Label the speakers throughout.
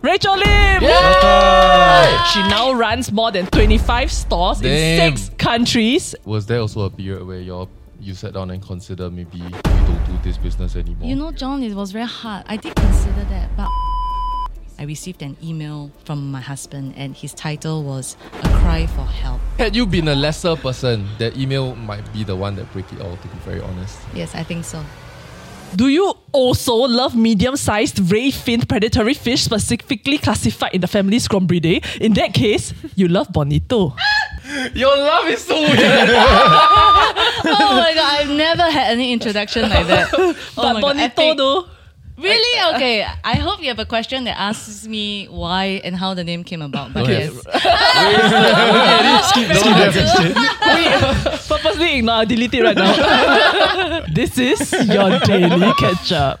Speaker 1: Rachel Lim! She now runs more than 25 stores
Speaker 2: Damn.
Speaker 1: in six countries.
Speaker 2: Was there also a period where you you sat down and consider maybe you don't do this business anymore?
Speaker 3: You know, John, it was very hard. I did consider that, but I received an email from my husband, and his title was A Cry for Help.
Speaker 2: Had you been a lesser person, that email might be the one that break it all. To be very honest.
Speaker 3: Yes, I think so.
Speaker 1: Do you also love medium-sized ray finned predatory fish specifically classified in the family Scombridae? In that case, you love Bonito.
Speaker 2: Your love is so weird.
Speaker 3: oh my god, I've never had any introduction like that. Oh
Speaker 1: but
Speaker 3: my God,
Speaker 1: Bonito
Speaker 3: epic.
Speaker 1: though.
Speaker 3: Really? Okay. I hope you have a question that asks me why and how the name came about. But
Speaker 2: Okay.
Speaker 3: yes.
Speaker 4: Skip, skip that question.
Speaker 1: Purposely ignore, delete it right now. this is your daily catch up.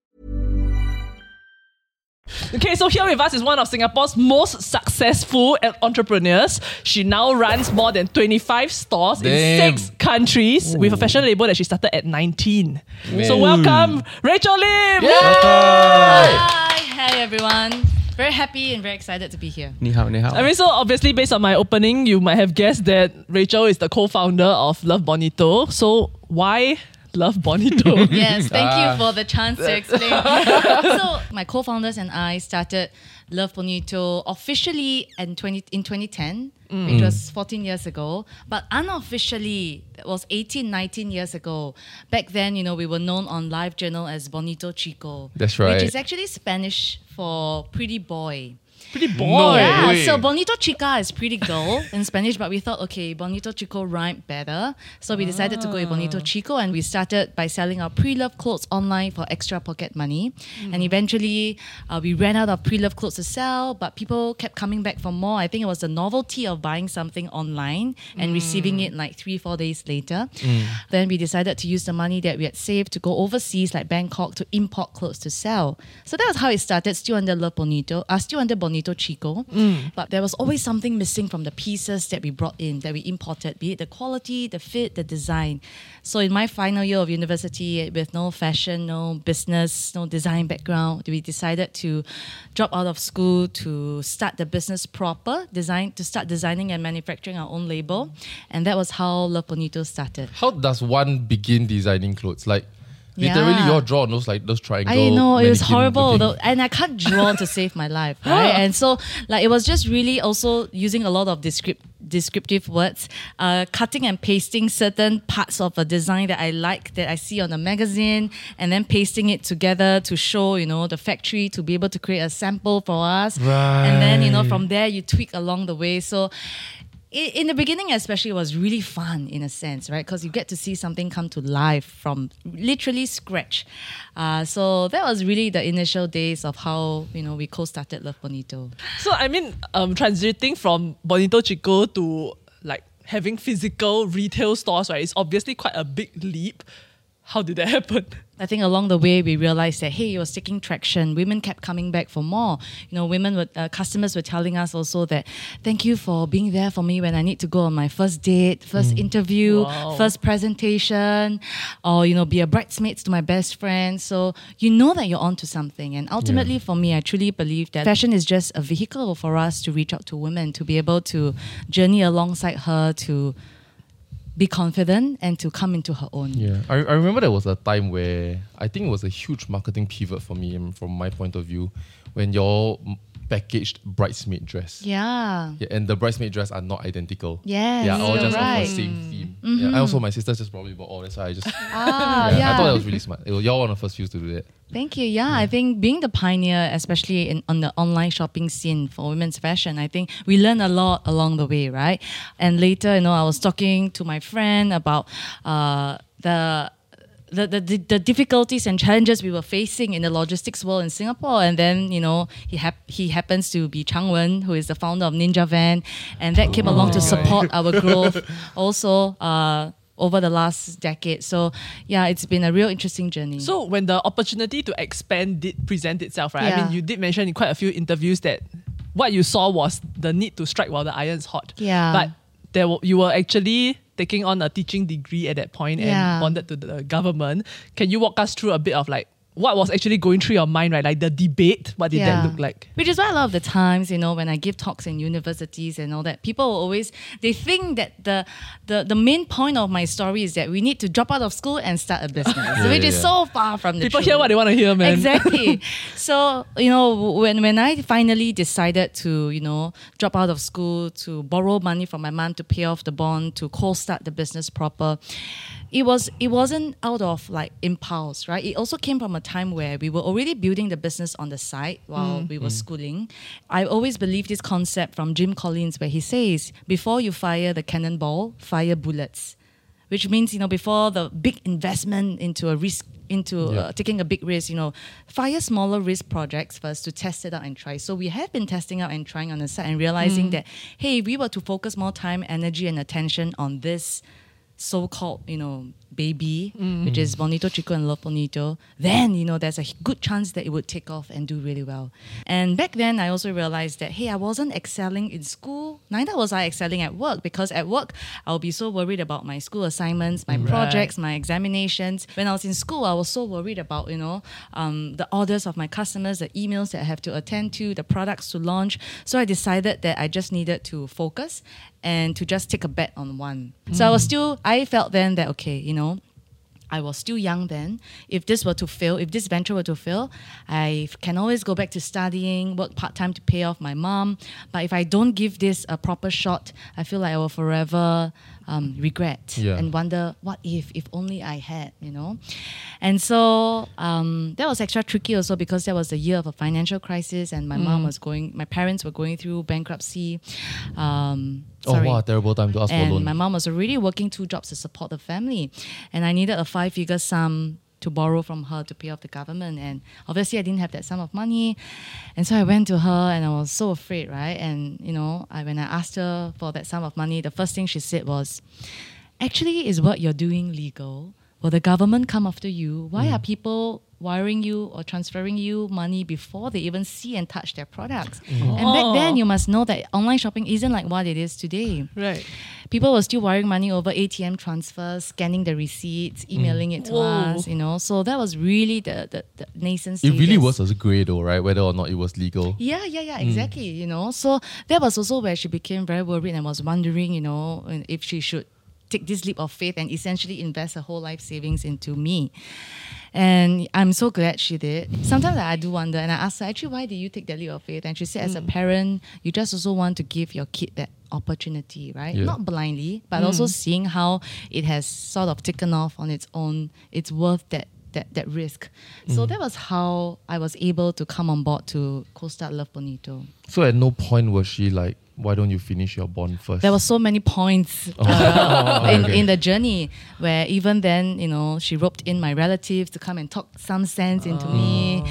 Speaker 1: Okay, so here with us is one of Singapore's most successful entrepreneurs. She now runs more than 25 stores
Speaker 2: Damn.
Speaker 1: in six countries with a fashion label that she started at 19.
Speaker 2: Man.
Speaker 1: So welcome, Rachel Lim!
Speaker 3: Hi. Hi, everyone. Very happy and very excited to be here.
Speaker 4: Ni hao, ni hao.
Speaker 1: I mean, so obviously, based on my opening, you might have guessed that Rachel is the co-founder of Love Bonito. So why Love Bonito?
Speaker 3: Yes, thank
Speaker 2: Ah.
Speaker 3: you for the chance to explain. so, my co-founders and I started Love Bonito officially in 20 in 2010, which was 14 years ago, but unofficially it was 18, 19 years ago. Back then, you know, we were known on Live Journal as Bonito Chico.
Speaker 2: That's right.
Speaker 3: Which is actually Spanish for pretty boy.
Speaker 1: Pretty boy.
Speaker 2: No
Speaker 3: Yeah,
Speaker 2: way.
Speaker 3: so Bonito Chica is pretty girl in Spanish, but we thought, okay, Bonito Chico rhymed better. So we decided to go with Bonito Chico and we started by selling our pre-loved clothes online for extra pocket money. And eventually uh, we ran out of pre-loved clothes to sell, but people kept coming back for more. I think it was the novelty of buying something online and receiving it like three, four days later. Then we decided to use the money that we had saved to go overseas, like Bangkok, to import clothes to sell. So that was how it started, still under Love Bonito, uh, still under Bonito Chico. Mm. But there was always something missing from the pieces that we brought in, that we imported, be it the quality, the fit, the design. So in my final year of university, with no fashion, no business, no design background, we decided to drop out of school to start the business proper, design to start designing and manufacturing our own label. And that was how Love Bonito started.
Speaker 2: How does one begin designing clothes? Like literally,
Speaker 3: Yeah.
Speaker 2: your draw on those like those triangle.
Speaker 3: I know it was horrible, though, and I can't draw to save my life, right? And so, like, it was just really also using a lot of descript- descriptive words, uh, cutting and pasting certain parts of a design that I like that I see on a magazine, and then pasting it together to show, you know, the factory to be able to create a sample for us, right. and then you know from there you tweak along the way. So in the beginning especially it was really fun in a sense right because you get to see something come to life from literally scratch uh, so that was really the initial days of how you know we co-started love bonito
Speaker 1: So I mean, um, transiting from Bonito Chico to like having physical retail stores, right? It's obviously quite a big leap. How did that happen?
Speaker 3: I think along the way we realized that hey, it was taking traction. Women kept coming back for more. You know, women were uh, customers were telling us also that thank you for being there for me when I need to go on my first date, first interview,
Speaker 1: Wow.
Speaker 3: first presentation, or you know, be a bridesmaid to my best friend. So you know that you're onto something. And ultimately, for me, I truly believe that fashion is just a vehicle for us to reach out to women to be able to journey alongside her to be confident and to come into her own.
Speaker 2: Yeah, I, I remember there was a time where I think it was a huge marketing pivot for me and from my point of view when y'all packaged bridesmaid dress.
Speaker 3: Yeah.
Speaker 2: Yeah, and the bridesmaid dress are not identical.
Speaker 3: Yes,
Speaker 2: yeah, all just
Speaker 3: right.
Speaker 2: of the same theme. Yeah, and also my sisters just probably bought all. That's why I just.
Speaker 3: Ah,
Speaker 2: yeah,
Speaker 3: yeah.
Speaker 2: I thought that was really smart. It was, y'all one of the first few to do that.
Speaker 3: Thank you. Yeah, I think being the pioneer, especially in on the online shopping scene for women's fashion, I think we learn a lot along the way, right? And later, you know, I was talking to my friend about uh, the. The, the, the- difficulties and challenges we were facing in the logistics world in Singapore. And then, you know, he hap- he happens to be Chang Wen, who is the founder of Ninja Van. And that came along to support our growth also uh, over the last decade. So, yeah, it's been a real interesting journey.
Speaker 1: So when the opportunity to expand did present itself, right? I mean, you did mention in quite a few interviews that what you saw was the need to strike while the iron's hot.
Speaker 3: Yeah.
Speaker 1: But there were, you were actually taking on a teaching degree at that point
Speaker 3: Yeah.
Speaker 1: and bonded to the government. Can you walk us through a bit of like what was actually going through your mind, right? Like the debate, what did that look like?
Speaker 3: Which is why a lot of the times, you know, when I give talks in universities and all that, people will always they think that the the, the main point of my story is that we need to drop out of school and start a business, which
Speaker 2: yeah,
Speaker 3: is so far from the
Speaker 1: People
Speaker 3: truth.
Speaker 1: hear what they want to hear, man.
Speaker 3: Exactly. so you know, when when I finally decided to you know drop out of school to borrow money from my mom to pay off the bond to co-start the business proper, it was it wasn't out of like impulse, right? It also came from a time where we were already building the business on the side while mm. we were mm. schooling. I always believe this concept from Jim Collins where he says, before you fire the cannonball, fire bullets which means you know before the big investment into a risk into uh,
Speaker 2: Yeah.
Speaker 3: uh, taking a big risk you know fire smaller risk projects first to test it out and try so we have been testing out and trying on the side and realizing mm. that hey if we were to focus more time energy and attention on this so-called you know baby which is bonito chico and love bonito then you know there's a good chance that it would take off and do really well. And back then i also realized that hey i wasn't excelling in school neither was i excelling at work because at work i'll be so worried about my school assignments my projects my examinations. When i was in school i was so worried about you know um, the orders of my customers the emails that i have to attend to the products to launch. So i decided that i just needed to focus and to just take a bet on one. So i was still i felt then that okay you know I was still young then. If this were to fail, if this venture were to fail, I can always go back to studying, work part time to pay off my mom. But if I don't give this a proper shot, I feel like I will forever um, regret
Speaker 2: Yeah.
Speaker 3: and wonder what if, if only I had, you know. And so um, that was extra tricky also because that was the year of a financial crisis, and my mom was going, my parents were going through bankruptcy. Um,
Speaker 2: Oh
Speaker 3: sorry.
Speaker 2: wow, terrible time to ask for a
Speaker 3: And
Speaker 2: loan.
Speaker 3: my mom was already working two jobs to support the family. And I needed a five figure sum to borrow from her to pay off the government. And obviously, I didn't have that sum of money. And so I went to her and I was so afraid, right? And, you know, I, when I asked her for that sum of money, the first thing she said was, Actually, is what you're doing legal? Will the government come after you? Why
Speaker 2: Mm.
Speaker 3: are people wiring you or transferring you money before they even see and touch their products?
Speaker 2: Mm.
Speaker 3: And back then, you must know that online shopping isn't like what it is today
Speaker 1: Right.
Speaker 3: people were still wiring money over ATM transfers, scanning the receipts, emailing it to
Speaker 1: Whoa.
Speaker 3: us, you know. So that was really the, the, the nascent
Speaker 2: it really was a grey though, right? Whether or not it was legal.
Speaker 3: Yeah, yeah, yeah, exactly. You know, so that was also where she became very worried and was wondering, you know, if she should take this leap of faith and essentially invest her whole life savings into me. And I'm so glad she did. Sometimes I do wonder, and I ask her, actually, why did you take that leap of faith? And she said, as a mm. parent, you just also want to give your kid that opportunity, right?
Speaker 2: Yeah.
Speaker 3: Not blindly, but mm. also seeing how it has sort of taken off on its own. It's worth that that, that risk. So mm. that was how I was able to come on board to co-start Love Bonito.
Speaker 2: So at no point was she like, why don't you finish your bond first?
Speaker 3: There were so many points uh, in, in the journey where even then, you know, she roped in my relatives to come and talk some sense into me.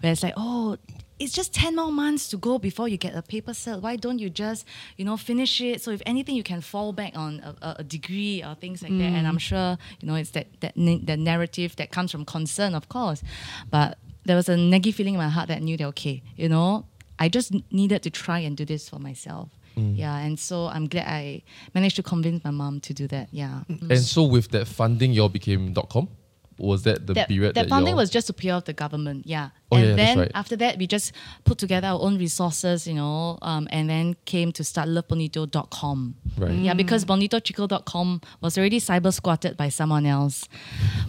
Speaker 3: Where it's like, oh, it's just 10 more months to go before you get a paper cert. Why don't you just, you know, finish it? So if anything, you can fall back on a, a- a degree or things like that. And I'm sure, you know, it's that, that, na- the narrative that comes from concern, of course. But there was a naggy feeling in my heart that I knew that, okay, you know, I just needed to try and do this for myself. Mm. Yeah, and so I'm glad I managed to convince my mom to do that. Yeah. Mm. Mm.
Speaker 2: and so with that funding, you all became dot com. was that the
Speaker 3: that,
Speaker 2: period
Speaker 3: that
Speaker 2: that,
Speaker 3: funding was just to pay off the government, yeah.
Speaker 2: Oh,
Speaker 3: and
Speaker 2: yeah,
Speaker 3: then
Speaker 2: right.
Speaker 3: after that, we just put together our own resources, you know, um, and then came to start lovebonito.com.
Speaker 2: Right.
Speaker 3: Yeah, because bonitochico.com was already cyber squatted by someone else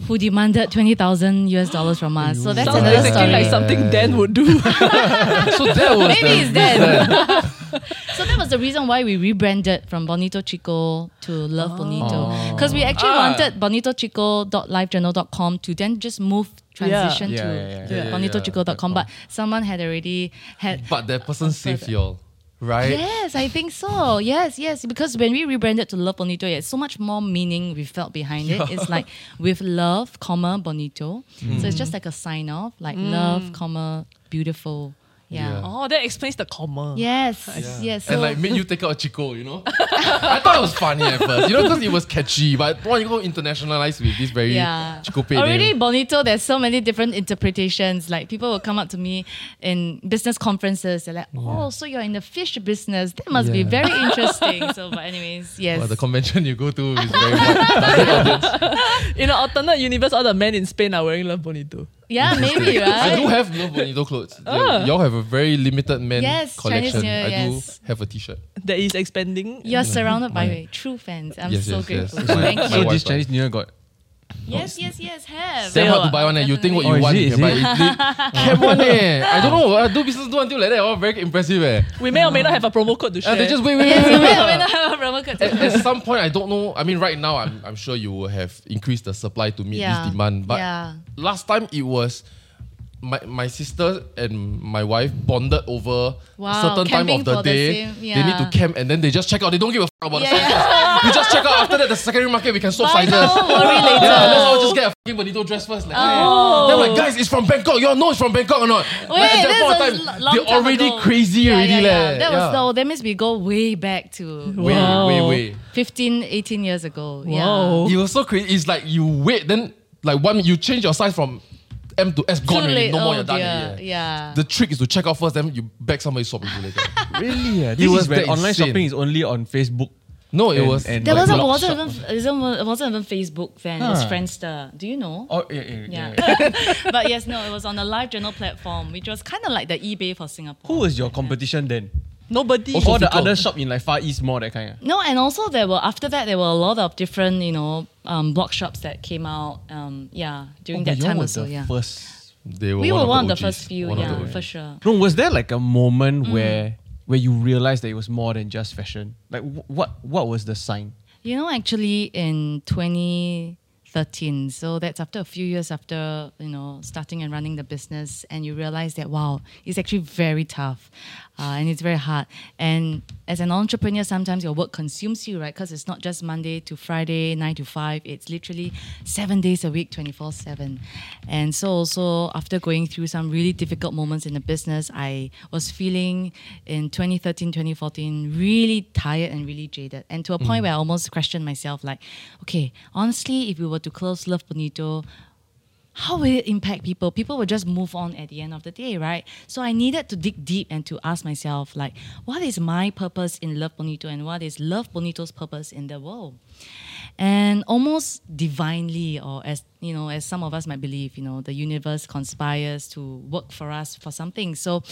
Speaker 3: who demanded 20,000 US dollars from us. So that's
Speaker 1: Sounds
Speaker 3: another
Speaker 1: exactly
Speaker 3: story.
Speaker 1: like something Dan would do.
Speaker 2: so that was
Speaker 3: Maybe
Speaker 2: the
Speaker 3: it's dead. so that was the reason why we rebranded from Bonito Chico to Love Bonito. Because we actually
Speaker 1: Ah.
Speaker 3: wanted bonitochico.livejournal.com to then just move transition
Speaker 4: Yeah,
Speaker 3: to,
Speaker 4: yeah, yeah,
Speaker 3: to
Speaker 2: yeah. Yeah,
Speaker 3: bonitochico.com. But someone had already had
Speaker 2: But that person saved y'all, right?
Speaker 3: Yes, I think so. Yes, yes. Because when we rebranded to Love Bonito, it's so much more meaning we felt behind it. It's like with love, comma, bonito. So it's just like a sign off, like love, comma, beautiful. Yeah.
Speaker 2: Yeah.
Speaker 1: oh, that explains the comma.
Speaker 3: Yes, yes. So
Speaker 2: and like made you take out a Chico, you know? I thought it was funny at first, you know, because it was catchy, but when you go internationalize with this very
Speaker 3: yeah.
Speaker 2: Chico pay
Speaker 3: Already
Speaker 2: name.
Speaker 3: bonito, there's so many different interpretations. Like people will come up to me in business conferences. They're like, "Oh, so you're in the fish business? That must be very interesting." so, but anyways, yes.
Speaker 2: Well, the convention you go to is very wide.
Speaker 1: In an alternate universe, all the men in Spain are wearing Love Bonito.
Speaker 3: Yeah, maybe right.
Speaker 2: I do have Love Bonito clothes. Oh. Yeah, Y'all have a very limited men
Speaker 3: Yes,
Speaker 2: collection.
Speaker 3: Chinese New Year,
Speaker 2: I
Speaker 3: yes.
Speaker 2: do have a t-shirt.
Speaker 1: That is expanding.
Speaker 3: You're surrounded by true fans. I'm
Speaker 2: Yes,
Speaker 3: so
Speaker 2: yes, yes.
Speaker 3: grateful.
Speaker 2: My-
Speaker 3: Thank you.
Speaker 4: So this. Chinese New Year got
Speaker 3: Yes, yes, yes, have.
Speaker 2: Damn
Speaker 1: Sale
Speaker 2: hard to buy one. eh. You think what you
Speaker 4: Oh, is
Speaker 2: want,
Speaker 4: it,
Speaker 2: you
Speaker 4: is
Speaker 2: can buy.
Speaker 4: it?
Speaker 2: They can one eh. I don't know. Uh, do business do until like that. Oh, very impressive eh.
Speaker 1: We may or may not have a promo code to
Speaker 2: Uh,
Speaker 1: share.
Speaker 2: they just wait, wait, wait,
Speaker 3: you
Speaker 2: wait.
Speaker 3: may or may not have a promo code.
Speaker 2: at, at some point, I don't know. I mean, right now, I'm, I'm sure you will have increased the supply to meet
Speaker 3: Yeah.
Speaker 2: this demand. But
Speaker 3: Yeah.
Speaker 2: last time, it was my, my sister and my wife bonded over
Speaker 3: Wow,
Speaker 2: a certain time of the
Speaker 3: for the
Speaker 2: day.
Speaker 3: same-
Speaker 2: They need to camp and then they just check out. They don't give a fuck about
Speaker 3: Yeah,
Speaker 2: the
Speaker 3: yeah.
Speaker 2: sizes. we just check out. After that, the secondary market, we can swap
Speaker 3: Bye
Speaker 2: sizes.
Speaker 3: now, worry later.
Speaker 2: Yeah, let's all just get a fucking bonito dress first. Like,
Speaker 3: Oh.
Speaker 2: Then I'm like, guys, it's from Bangkok. Y'all know it's from Bangkok or not?
Speaker 3: Wait,
Speaker 2: Like, at that
Speaker 3: this
Speaker 2: point of
Speaker 3: was
Speaker 2: time,
Speaker 3: l- long
Speaker 2: they're already
Speaker 3: ago.
Speaker 2: crazy
Speaker 3: Yeah,
Speaker 2: already.
Speaker 3: yeah, yeah.
Speaker 2: leh.
Speaker 3: That
Speaker 2: Yeah.
Speaker 3: was no, that means we go way back to
Speaker 2: Way,
Speaker 1: Wow.
Speaker 2: way, way.
Speaker 3: 15, 18 years ago.
Speaker 1: Wow.
Speaker 2: It was so crazy. It's like you wait, then like one you change your size from M to S,
Speaker 3: Yeah.
Speaker 2: gone
Speaker 3: Too
Speaker 2: already.
Speaker 3: late.
Speaker 2: No more,
Speaker 3: oh,
Speaker 2: you're done.
Speaker 3: dear.
Speaker 2: already.
Speaker 3: Yeah.
Speaker 2: The trick is to check out first, then you beg somebody swap with you later.
Speaker 4: really. Yeah. This
Speaker 2: was
Speaker 4: is when online
Speaker 2: insane.
Speaker 4: shopping is only on Facebook.
Speaker 2: No, it
Speaker 4: And-
Speaker 2: was.
Speaker 4: and
Speaker 3: there
Speaker 4: like
Speaker 3: wasn't, wasn't, even, it wasn't, even Facebook then. It was Friendster. Do you know?
Speaker 4: Oh yeah, yeah, yeah.
Speaker 3: Yeah.
Speaker 4: yeah.
Speaker 3: but yes, no, it was on the live journal platform, which was kind of like the eBay for Singapore.
Speaker 4: Who was your competition then?
Speaker 1: Nobody.
Speaker 4: All the other shop in like Far East Mall that kind. Of.
Speaker 3: No, and also there were after that there were a lot of different you know um, blog shops that came out. Um, yeah, during that time also. Yeah,
Speaker 4: First.
Speaker 2: They were
Speaker 3: we
Speaker 2: one
Speaker 3: were one of the
Speaker 2: OGs,
Speaker 3: first few.
Speaker 2: one of the
Speaker 3: Yeah, for sure.
Speaker 4: No, was there like a moment
Speaker 3: Mm.
Speaker 4: where where you realized that it was more than just fashion? Like wh- what what was the sign?
Speaker 3: You know, actually, in 2013, so that's after a few years after you know starting and running the business, and you realize that wow, it's actually very tough, uh, and it's very hard. And as an entrepreneur, sometimes your work consumes you, right? Because it's not just Monday to Friday, nine to five. It's literally seven days a week, 24 seven. And so also after going through some really difficult moments in the business, I was feeling in 2013, 2014 really tired and really jaded, and to a point where I almost questioned myself, like, okay, honestly, if we were to close Love Bonito, how will it impact people? People will just move on at the end of the day, right? So I needed to dig deep and to ask myself, like, what is my purpose in Love Bonito and what is Love Bonito's purpose in the world? And almost divinely, or as you know, as some of us might believe, you know, the universe conspires to work for us for something. So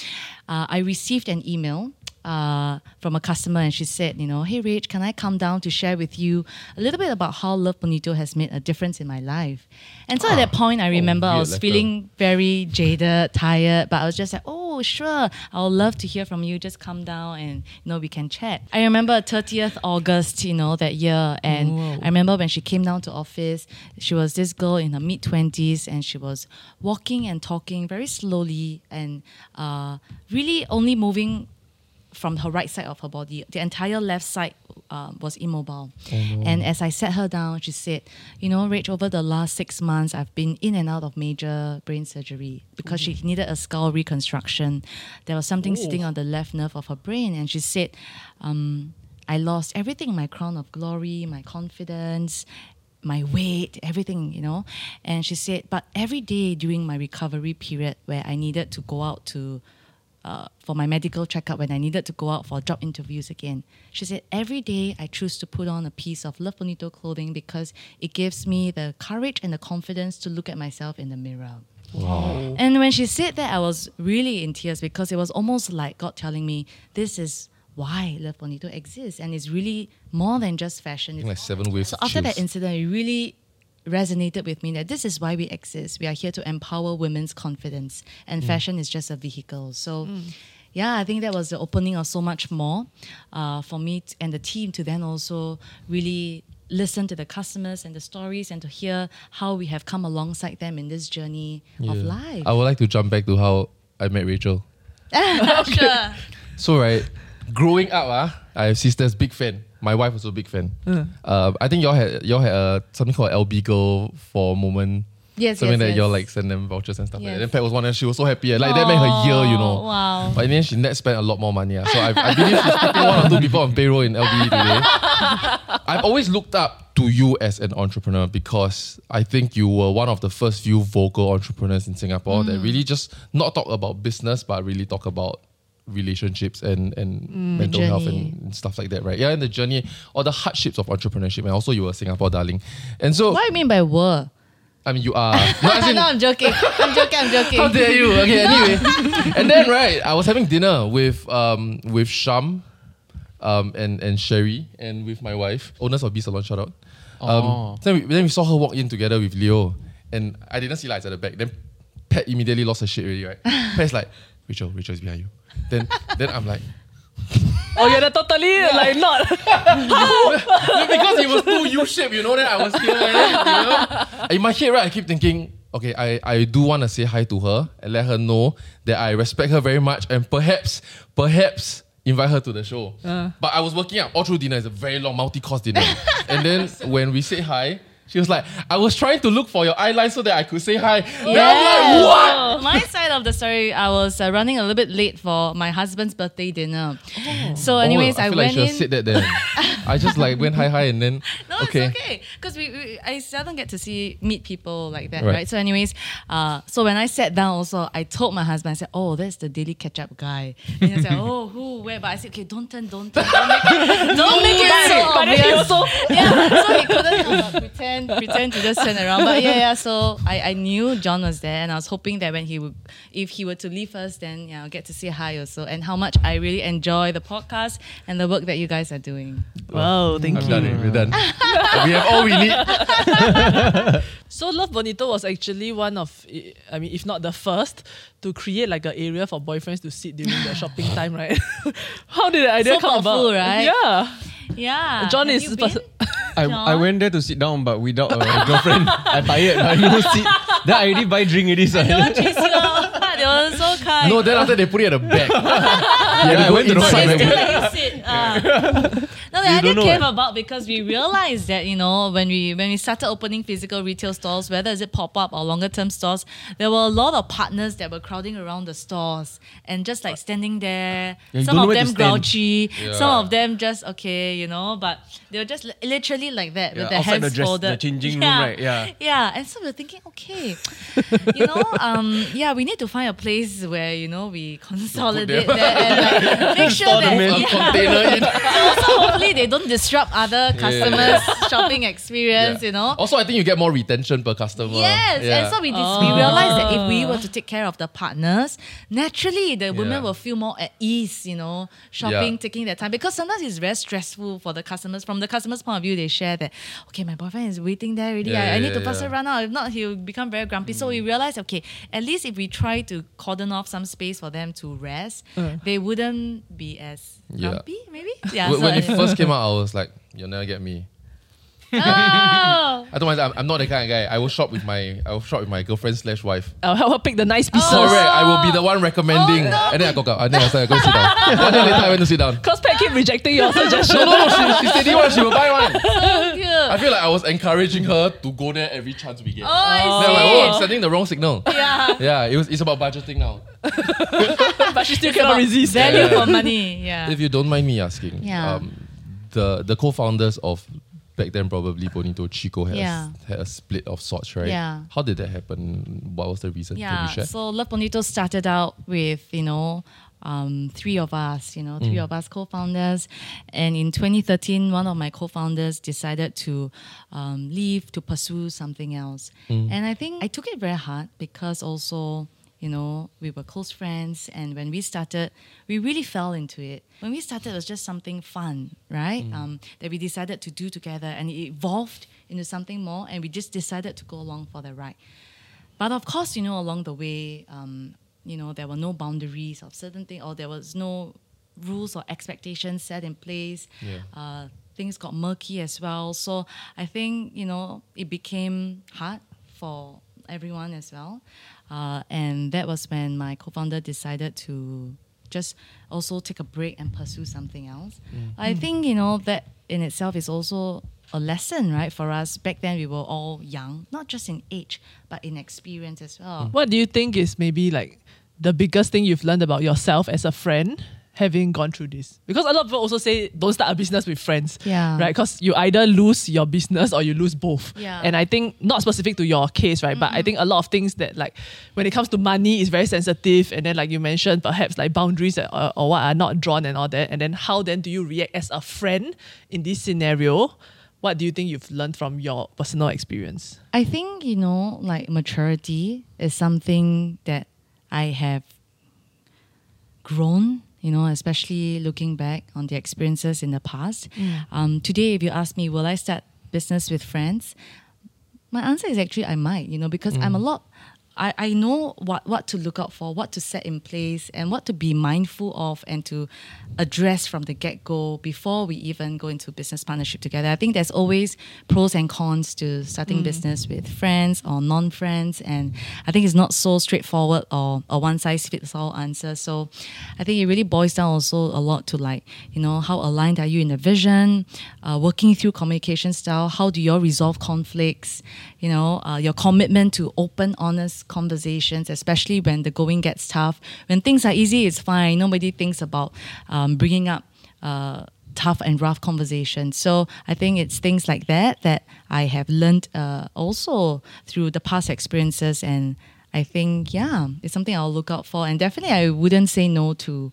Speaker 3: uh, I received an email uh, from a customer and she said, you know, hey Rich, can I come down to share with you a little bit about how Love Bonito has made a difference in my life? And so at that point, I remember I was feeling very jaded, tired, but I was just like, oh, sure, I would love to hear from you. Just come down and, you know, we can chat. I remember 30th August, you know, that year. And I remember when she came down to office, she was this girl in her mid 20s and she was walking and talking very slowly and uh, really only moving from her right side of her body. The entire left side uh, was immobile. And as I sat her down, she said, You know, Rach, over the last six months, I've been in and out of major brain surgery because she needed a skull reconstruction. There was something sitting on the left nerve of her brain. And she said, um, I lost everything my crown of glory, my confidence, my weight, everything, you know. And she said, but every day during my recovery period where I needed to go out to uh, for my medical checkup when I needed to go out for job interviews again. She said, Every day I choose to put on a piece of Love Bonito clothing because it gives me the courage and the confidence to look at myself in the mirror. Wow. And when she said that, I was really in tears because it was almost like God telling me, This is why Love Bonito exists. And it's really more than just fashion. It's
Speaker 2: Like seven waves.
Speaker 3: so after that incident, it really resonated with me that this is why we exist. We are here to empower women's confidence, and fashion is just a vehicle. So. Yeah, I think that was the opening of so much more uh, for me t- and the team to then also really listen to the customers and the stories and to hear how we have come alongside them in this journey of life.
Speaker 2: I would like to jump back to how I met Rachel.
Speaker 3: sure.
Speaker 2: So right, growing up, ah, I have sisters, big fan. My wife was a big fan. Uh, I think y'all had y'all had uh, something called LB Girl for a moment.
Speaker 3: Yes,
Speaker 2: Something
Speaker 3: yes,
Speaker 2: that y'all
Speaker 3: yes.
Speaker 2: like send them vouchers and stuff like that.
Speaker 3: Yes.
Speaker 2: Then Pat was one and she was so happy. Like that made her year, you know.
Speaker 3: Oh, wow.
Speaker 2: But in the end, she net spent a lot more money. ah. So I, I believe she's putting one or two people on payroll in LB today. I've always looked up to you as an entrepreneur because I think you were one of the first few vocal entrepreneurs in Singapore
Speaker 3: Mm.
Speaker 2: that really just not talk about business but really talk about relationships and, and mental health
Speaker 3: Mm. journey.
Speaker 2: and, and stuff like that, right? Yeah, and the journey or the hardships of entrepreneurship. And also you were a Singapore darling. And so
Speaker 3: What do you mean by were?
Speaker 2: I mean you are no, in,
Speaker 3: no, I'm joking. I'm joking. I'm joking.
Speaker 2: how dare you? Okay, anyway. and then right, I was having dinner with um with Sham, um and and Sherry and with my wife, owners of B Salon. Shout out. Um,
Speaker 4: Oh.
Speaker 2: then we then we saw her walk in together with Leo, and I didn't see lights at the back. Then Pat immediately lost her shit already. Right, Pat's like Rachel, Rachel is behind you. Then then I'm like.
Speaker 1: Oh, yeah, totally like not.
Speaker 2: because it was too U-shaped, you know, then I was here, you know. In my head, right, I keep thinking, okay, I, I do want to say hi to her and let her know that I respect her very much and perhaps, perhaps invite her to the show. Uh. But I was working out all through dinner. It's a very long multi-course dinner. and then when we say hi, she was like, I was trying to look for your eyeline so that I could say hi. Then I'm like, what?
Speaker 3: My side of the story, I was uh, running a little bit late for my husband's birthday dinner. Oh. So, anyways,
Speaker 2: oh, I,
Speaker 3: I,
Speaker 2: feel like
Speaker 3: went
Speaker 2: she
Speaker 3: in.
Speaker 2: said that then. I just like went hi hi and then
Speaker 3: No,
Speaker 2: okay.
Speaker 3: it's okay. Because we, we, I seldom get to see meet people like that,
Speaker 2: Right.
Speaker 3: right? So, anyways, uh, so when I sat down, also I told my husband, I said, "Oh, that's the daily catch up guy." And he said, "Oh, who, where?" But I said, "Okay, don't turn, don't turn, don't make it, don't make it so
Speaker 1: But
Speaker 3: obvious."
Speaker 1: also
Speaker 3: yeah, so he couldn't uh, pretend, pretend to just turn around. But yeah, yeah. So I, I knew John was there, and I was hoping that when he would, if he were to leave us, then yeah, I'll get to say hi also, and how much I really enjoy the podcast and the work that you guys are doing.
Speaker 1: Wow, thank
Speaker 2: I've
Speaker 1: you.
Speaker 2: done it. We're done. we have all we need.
Speaker 1: So Love Bonito was actually one of, I mean, if not the first, to create like an area for boyfriends to sit during their shopping time, right? How did the idea
Speaker 3: So
Speaker 1: come
Speaker 3: thoughtful,
Speaker 1: about?
Speaker 3: right?
Speaker 1: Yeah.
Speaker 3: Yeah,
Speaker 1: John
Speaker 3: Have
Speaker 1: is
Speaker 3: you
Speaker 1: pers-
Speaker 3: been?
Speaker 4: I, I went there to sit down, but without a girlfriend. I tired. I no seat. Then I already buy drink already. So
Speaker 3: chasing out. They were so kind.
Speaker 2: No, then after they put it at the back.
Speaker 4: yeah, I went to the front.
Speaker 3: They still let you sit. No, the
Speaker 4: You
Speaker 3: idea came
Speaker 4: what-
Speaker 3: about because we realized that you know when we when we started opening physical retail stores, whether is it pop up or longer term stores, there were a lot of partners that were crowding around the stores and just like standing there.
Speaker 4: Yeah,
Speaker 3: some of
Speaker 4: know where to
Speaker 3: them grouchy, some of them just okay, you know. But they were just literally like that
Speaker 4: Yeah,
Speaker 3: with their hands
Speaker 4: the dress-
Speaker 3: folded.
Speaker 4: the changing room, right? Yeah.
Speaker 3: yeah. And so we're thinking, okay, you know, um, yeah, we need to find a place where you know we consolidate that and like, make sure
Speaker 4: Store
Speaker 3: that
Speaker 4: them in.
Speaker 2: A
Speaker 3: yeah.
Speaker 2: container in.
Speaker 3: also hopefully they don't disrupt other customers' shopping experience, you know.
Speaker 2: Also, I think you get more retention per customer.
Speaker 3: Yes,
Speaker 2: Yeah.
Speaker 3: and so we dis- we oh. realized that if we were to take care of the partners, naturally the women
Speaker 2: Yeah.
Speaker 3: will feel more at ease, you know, shopping,
Speaker 2: Yeah.
Speaker 3: taking their time. Because sometimes it's very stressful for the customers. From the customer's point of view, they share that, okay, my boyfriend is waiting there already.
Speaker 2: Yeah,
Speaker 3: I, I need to
Speaker 2: yeah,
Speaker 3: faster
Speaker 2: yeah.
Speaker 3: run out. If not, he'll become very grumpy. So we realized, okay, at least if we try to cordon off some space for them to rest, uh. they wouldn't be as
Speaker 2: Yeah.
Speaker 3: grumpy, maybe? Yeah.
Speaker 2: when,
Speaker 3: so
Speaker 2: when it first came out, I was like, "You'll never get me."
Speaker 3: Oh.
Speaker 2: I told myself, I'm, I'm not the kind of guy. I will shop with my, I will shop with my girlfriend slash wife.
Speaker 1: I'll help her pick the nice pieces.
Speaker 2: Correct. I will be the one recommending,
Speaker 3: Oh, no.
Speaker 2: and then I go out. And then I started go sit down. and then later I went to sit down.
Speaker 1: Because Pat keep rejecting your suggestion.
Speaker 2: No, no, no. She, she said he one. She will buy one.
Speaker 3: so cute.
Speaker 2: I feel like I was encouraging her to go there every chance we get.
Speaker 3: Oh, I
Speaker 2: Then I'm
Speaker 3: see.
Speaker 2: like, oh, I'm sending the wrong signal.
Speaker 3: Yeah.
Speaker 2: Yeah, it was. It's about budgeting now.
Speaker 1: but she still cannot resist.
Speaker 3: Value
Speaker 2: Yeah.
Speaker 3: for money. Yeah.
Speaker 2: If you don't mind me asking,
Speaker 3: Yeah.
Speaker 2: um, the the co-founders of back then probably Bonito Chico had,
Speaker 3: Yeah.
Speaker 2: a, had a split of sorts, right?
Speaker 3: Yeah.
Speaker 2: How did that happen? What was the reason?
Speaker 3: Yeah, so Love Bonito started out with, you know, um, three of us, you know, three
Speaker 2: Mm.
Speaker 3: of us co founders. And in 2013, one of my co founders decided to um, leave to pursue something else.
Speaker 2: Mm.
Speaker 3: And I think I took it very hard because also, you know, we were close friends. And when we started, we really fell into it. When we started, it was just something fun, right? Um, that we decided to do together. And it evolved into something more. And we just decided to go along for the ride. But of course, you know, along the way, um, you know, there were no boundaries of certain things, or there was no rules or expectations set in place.
Speaker 2: Yeah.
Speaker 3: Uh, things got murky as well. So I think you know it became hard for everyone as well, uh, and that was when my co-founder decided to just also take a break and pursue something else. I think you know that in itself is also a lesson, right, for us. Back then, we were all young, not just in age, but in experience as well.
Speaker 1: What do you think is maybe like the biggest thing you've learned about yourself as a friend having gone through this? Because a lot of people also say don't start a business with friends.
Speaker 3: Yeah.
Speaker 1: Right? Because you either lose your business or you lose both.
Speaker 3: Yeah.
Speaker 1: And I think not specific to your case, right? But I mm-hmm. think a lot of things that like when it comes to money is very sensitive. And then like you mentioned, perhaps like boundaries or, uh, or what are not drawn and all that. And then how then do you react as a friend in this scenario? What do you think you've learned from your personal experience?
Speaker 3: I think, you know, like maturity is something that I have grown, you know, especially looking back on the experiences in the past. Um, today, if you ask me, will I start business with friends? My answer is actually I might, you know, because I'm a lot. I, I know what, what to look out for, what to set in place, and what to be mindful of and to address from the get go before we even go into business partnership together. I think there's always pros and cons to starting business with friends or non friends. And I think it's not so straightforward or a one size fits all answer. So I think it really boils down also a lot to like, you know, how aligned are you in the vision, uh, working through communication style, how do you resolve conflicts, you know, uh, your commitment to open, honest conversations, especially when the going gets tough. When things are easy, it's fine. Nobody thinks about um, bringing up. Uh, tough and rough conversations. So I think it's things like that that I have learned uh, also through the past experiences, and I think yeah, it's something I'll look out for. And definitely, I wouldn't say no to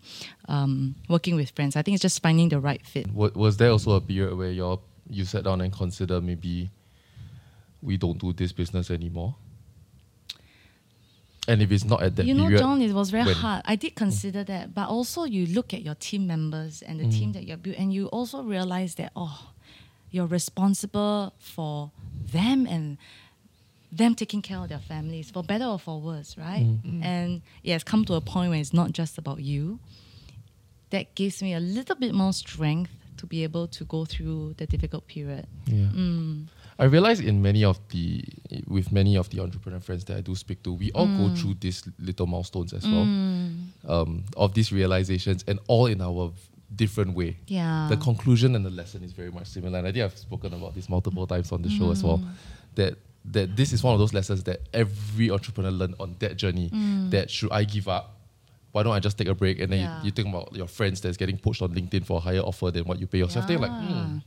Speaker 3: um, working with friends. I think it's just finding the right fit.
Speaker 2: Wa- was there also a period where you you sat down and consider maybe we don't do this business anymore? And if it's not at that
Speaker 3: you know,
Speaker 2: period,
Speaker 3: John, it was very
Speaker 2: when-
Speaker 3: hard. I did consider that, but also you look at your team members and the
Speaker 2: Mm.
Speaker 3: team that you're built, and you also realize that oh, you're responsible for them and them taking care of their families, for better or for worse, right?
Speaker 2: Mm.
Speaker 3: And it has come to a point where it's not just about you. That gives me a little bit more strength to be able to go through the difficult period.
Speaker 2: Yeah.
Speaker 3: Mm.
Speaker 2: I realize in many of the with many of the entrepreneur friends that I do speak to, we all
Speaker 3: Mm.
Speaker 2: go through these little milestones as well, um, of these realizations, and all in our different way.
Speaker 3: Yeah.
Speaker 2: The conclusion and the lesson is very much similar, and I think I've spoken about this multiple times on the show as well.
Speaker 3: Mm.
Speaker 2: That that this is one of those lessons that every entrepreneur learned on that journey.
Speaker 3: Mm.
Speaker 2: That should I give up? Why don't I just take a break? And then
Speaker 3: Yeah.
Speaker 2: you, you think about your friends that's getting pushed on LinkedIn for a higher offer than what you pay yourself. Think like,
Speaker 3: Yeah.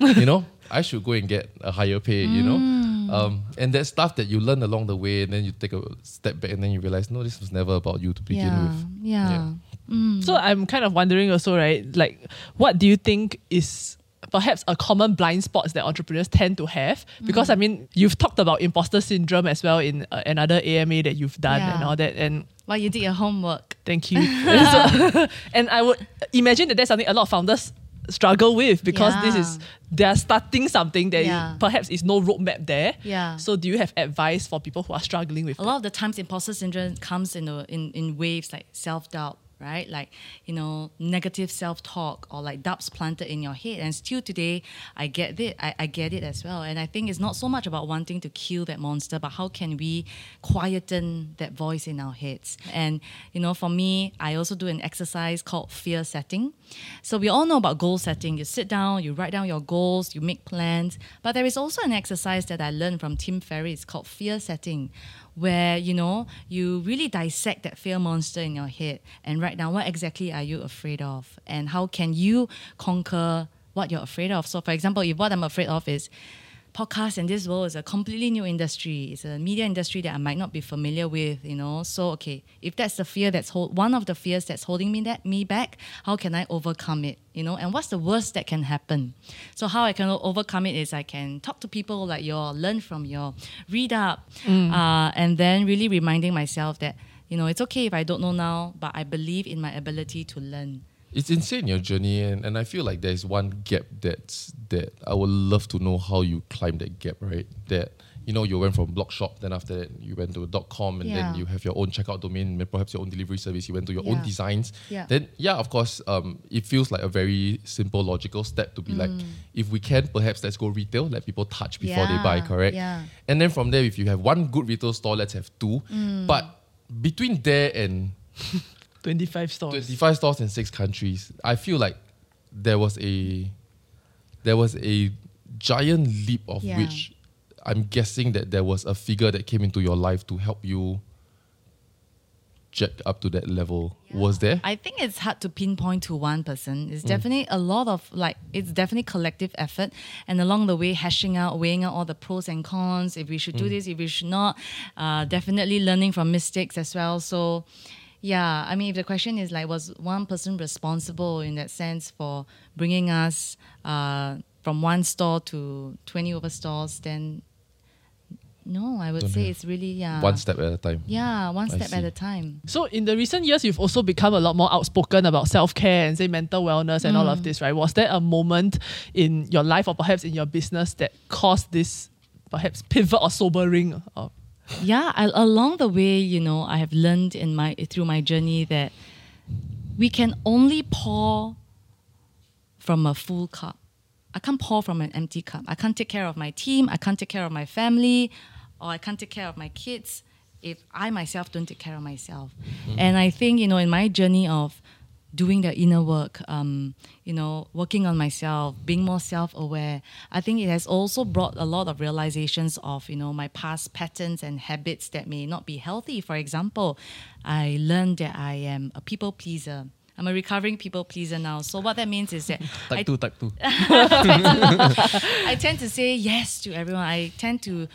Speaker 2: You know, I should go and get a higher pay, you know?
Speaker 3: Mm.
Speaker 2: Um, and that stuff that you learn along the way, and then you take a step back and then you realize, no, this was never about you to begin
Speaker 3: yeah.
Speaker 2: with.
Speaker 3: Yeah.
Speaker 2: Yeah.
Speaker 1: So I'm kind of wondering also, right? Like, what do you think is perhaps a common blind spots that entrepreneurs tend to have? Because I mean, you've talked about imposter syndrome as well in uh, another AMA that you've done and all that. And
Speaker 3: Well, you did your homework.
Speaker 1: thank you. So- and I would imagine that that's something a lot of founders struggle with because this is they're starting something that
Speaker 3: Yeah.
Speaker 1: perhaps is no roadmap there.
Speaker 3: Yeah.
Speaker 1: So do you have advice for people who are struggling with
Speaker 3: a lot of the times imposter syndrome comes in a, in, in waves like self-doubt right? Like you know negative self-talk or like doubts planted in your head. And still today i get it. I, I get it as well. And i think it's not so much about wanting to kill that monster but how can we quieten that voice in our heads? And you know for me i also do an exercise called fear setting. So we all know about goal setting. You sit down you write down your goals you make plans. But there is also an exercise that i learned from tim ferriss called fear setting where you know you really dissect that fear monster in your head and write down what exactly are you afraid of and how can you conquer what you're afraid of. So, for example, if what I'm afraid of is podcast and this world is a completely new industry. It's a media industry that I might not be familiar with, you know. So okay, if that's the fear that's hold, one of the fears that's holding me that me back, how can I overcome it? You know, and what's the worst that can happen? So how I can overcome it is I can talk to people like you, learn from you, read up, uh, and then really reminding myself that you know it's okay if I don't know now, but I believe in my ability to learn.
Speaker 2: It's insane your journey, and, and I feel like there's one gap that's that I would love to know how you climb that gap, right? That you know you went from blog shop, then after that you went to dot com, and
Speaker 3: Yeah.
Speaker 2: then you have your own checkout domain, perhaps your own delivery service. You went to your own designs.
Speaker 3: Yeah.
Speaker 2: Then yeah, of course, um, it feels like a very simple, logical step to be like,
Speaker 3: Mm.
Speaker 2: if we can, perhaps let's go retail, let people touch before they buy, correct?
Speaker 3: yeah.
Speaker 2: And then from there, if you have one good retail store, let's have two.
Speaker 3: Mm.
Speaker 2: But between there and
Speaker 1: 25 stores.
Speaker 2: 25 stores in six countries. I feel like there was a there was a giant leap of
Speaker 3: Yeah.
Speaker 2: which I'm guessing that there was a figure that came into your life to help you jack up to that level. Was there?
Speaker 3: I think it's hard to pinpoint to one person.
Speaker 2: Mm.
Speaker 3: It's definitely a lot of like it's definitely collective effort, and along the way, hashing out, weighing out all the pros and cons. If we should
Speaker 2: Mm.
Speaker 3: do this, if we should not. Uh, definitely learning from mistakes as well. So, yeah, I mean, if the question is like, was one person responsible in that sense for bringing us uh, from one store to twenty over stores, then no, I would
Speaker 2: Don't
Speaker 3: say
Speaker 2: have.
Speaker 3: it's really yeah
Speaker 2: One step at a time.
Speaker 3: Yeah, one step at a time.
Speaker 1: So in the recent years, you've also become a lot more outspoken about self-care and say mental wellness and all
Speaker 3: Mm.
Speaker 1: of this, right? Was there a moment in your life or perhaps in your business that caused this perhaps pivot or sobering? Or,
Speaker 3: yeah I, along the way you know i have learned in my through my journey that we can only pour from a full cup. I can't pour from an empty cup. I can't take care of my team. I can't take care of my family or i can't take care of my kids if i myself don't take care of myself. Mm-hmm. And i think you know in my journey of doing the inner work, um, you know, working on myself, being more self-aware. I think it has also brought a lot of realizations of, you know, my past patterns and habits that may not be healthy. For example, I learned that I am a people pleaser. I'm a recovering people pleaser now. So what that means is that I,
Speaker 4: Type two, type two.
Speaker 3: I tend to say yes to everyone. I tend to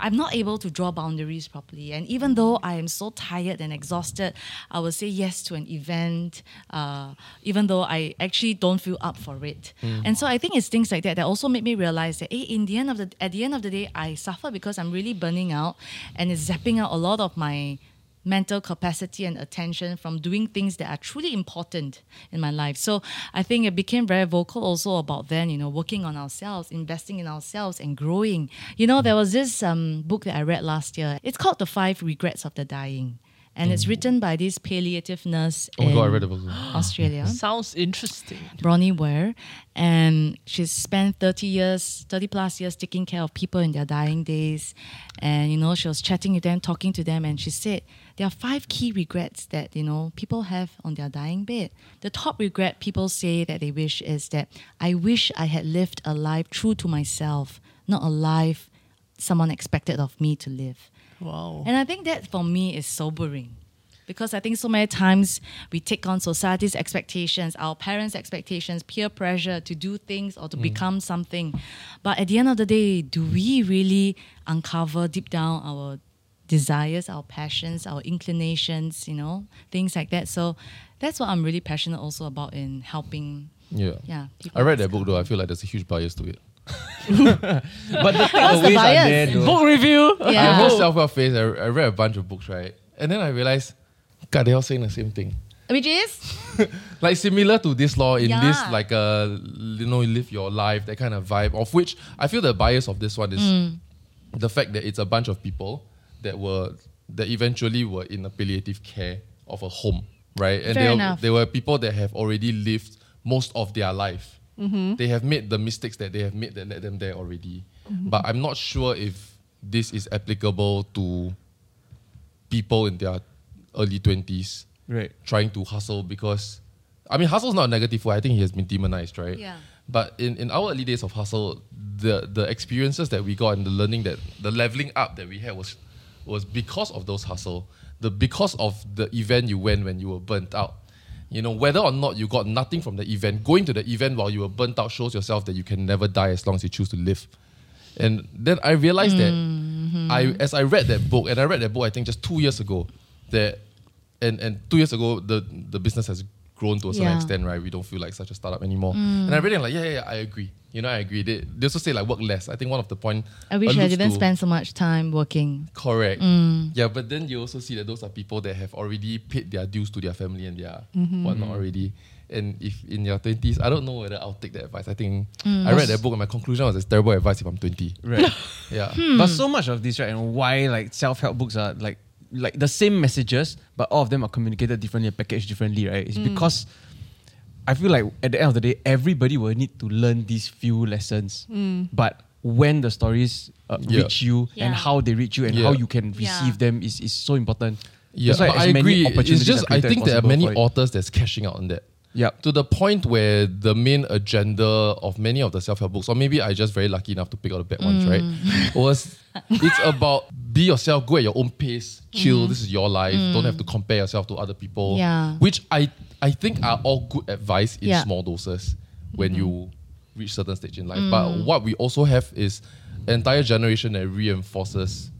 Speaker 3: I'm not able to draw boundaries properly. And even though I am so tired and exhausted, I will say yes to an event, uh, even though I actually don't feel up for it. And so I think it's things like that that also made me realize that hey, in the end of the at the end of the day, I suffer because I'm really burning out and it's zapping out a lot of my mental capacity and attention from doing things that are truly important in my life. So I think it became very vocal also about then, you know, working on ourselves, investing in ourselves and growing. You know, there was this um, book that I read last year. It's called The Five Regrets of the Dying. And it's mm. written by this palliative nurse
Speaker 2: Oh my
Speaker 3: in
Speaker 2: god, I read the book.
Speaker 3: Australia.
Speaker 1: sounds interesting.
Speaker 3: Bronnie Ware, and she's spent 30 years, 30 plus years taking care of people in their dying days. And, you know, she was chatting with them, talking to them, and she said there are five key regrets that, you know, people have on their dying bed. The top regret people say that they wish is that I wish I had lived a life true to myself, not a life someone expected of me to live.
Speaker 1: Wow.
Speaker 3: And I think that for me is sobering. Because I think so many times we take on society's expectations, our parents' expectations, peer pressure to do things or to mm. become something. But at the end of the day, do we really uncover deep down our desires, our passions, our inclinations, you know, things like that? So that's what I'm really passionate also about in helping,
Speaker 2: Yeah.
Speaker 3: yeah.
Speaker 2: I read that book though. I feel like there's a huge bias to it.
Speaker 4: But the takeaways are
Speaker 3: bias?
Speaker 4: there though.
Speaker 1: Book review.
Speaker 2: I
Speaker 3: Yeah.
Speaker 2: whole self help phase. I, I read a bunch of books, right? And then I realized, God, they're all saying the same thing.
Speaker 3: Which is?
Speaker 2: like similar to this law in this like uh you know live your life that kind of vibe of which I feel the bias of this one is
Speaker 3: Mm.
Speaker 2: the fact that it's a bunch of people that were that eventually were in a palliative care of a home right and
Speaker 3: Fair
Speaker 2: they were,
Speaker 3: enough.
Speaker 2: they were people that have already lived most of their life Mm-hmm. they have made the mistakes that they have made that led them there already mm-hmm. but I'm not sure if this is applicable to people in their early 20s
Speaker 4: Right.
Speaker 2: trying to hustle because I mean hustle is not a negative word. I think he has been demonized, right?
Speaker 3: Yeah.
Speaker 2: But in, in our early days of hustle, the the experiences that we got and the learning that the leveling up that we had was was because of those hustle. The because of the event you went when you were burnt out. You know, whether or not you got nothing from the event, going to the event while you were burnt out shows yourself that you can never die as long as you choose to live. And then I realized
Speaker 3: Mm-hmm.
Speaker 2: that I, as I read that book, and I read that book I think just two years ago, that, and and two years ago the the business has grown to a certain
Speaker 3: Yeah. Mm.
Speaker 2: extent, right? We don't feel like such a startup anymore. And I read it I'm like, yeah, yeah, yeah, I agree. You know, I agree. They, they also say like work less. I think one of the point.
Speaker 3: I wish I didn't
Speaker 2: to-
Speaker 3: spend so much time working.
Speaker 2: Correct.
Speaker 3: Mm.
Speaker 2: Yeah, but then you also see that those are people that have already paid their dues to their family and their
Speaker 3: Mm-hmm.
Speaker 2: whatnot already. And if in your twenties, I don't know whether I'll take that advice. I think
Speaker 3: Mm.
Speaker 2: I read that book and my conclusion was it's terrible advice if I'm twenty.
Speaker 4: Right.
Speaker 2: Yeah.
Speaker 3: Hmm.
Speaker 4: But so much of this, right, and why like self-help books are like like the same messages, but all of them are communicated differently and packaged differently, right? It's because I feel like at the end of the day, everybody will need to learn these few lessons. But when the stories uh,
Speaker 2: Yeah.
Speaker 4: reach you and how they reach you and
Speaker 2: Yeah.
Speaker 4: how you can
Speaker 3: Yeah.
Speaker 4: receive them is, is so important.
Speaker 2: Yeah,
Speaker 4: That's why
Speaker 2: but I agree. It's just I think there are many
Speaker 4: for it.
Speaker 2: authors that's cashing out on that.
Speaker 4: Yep.
Speaker 2: To the point where the main agenda of many of the self-help books, or maybe I just very lucky enough to pick out the bad ones, right? Mm. Was it's about be yourself, go at your own pace, chill. Mm. This is your life. Don't have to mm. compare yourself to other people.
Speaker 3: Yeah.
Speaker 2: Which I I think are all good advice in
Speaker 3: Yeah.
Speaker 2: small doses when you reach certain stage in life. But what we also have is an entire generation that reinforces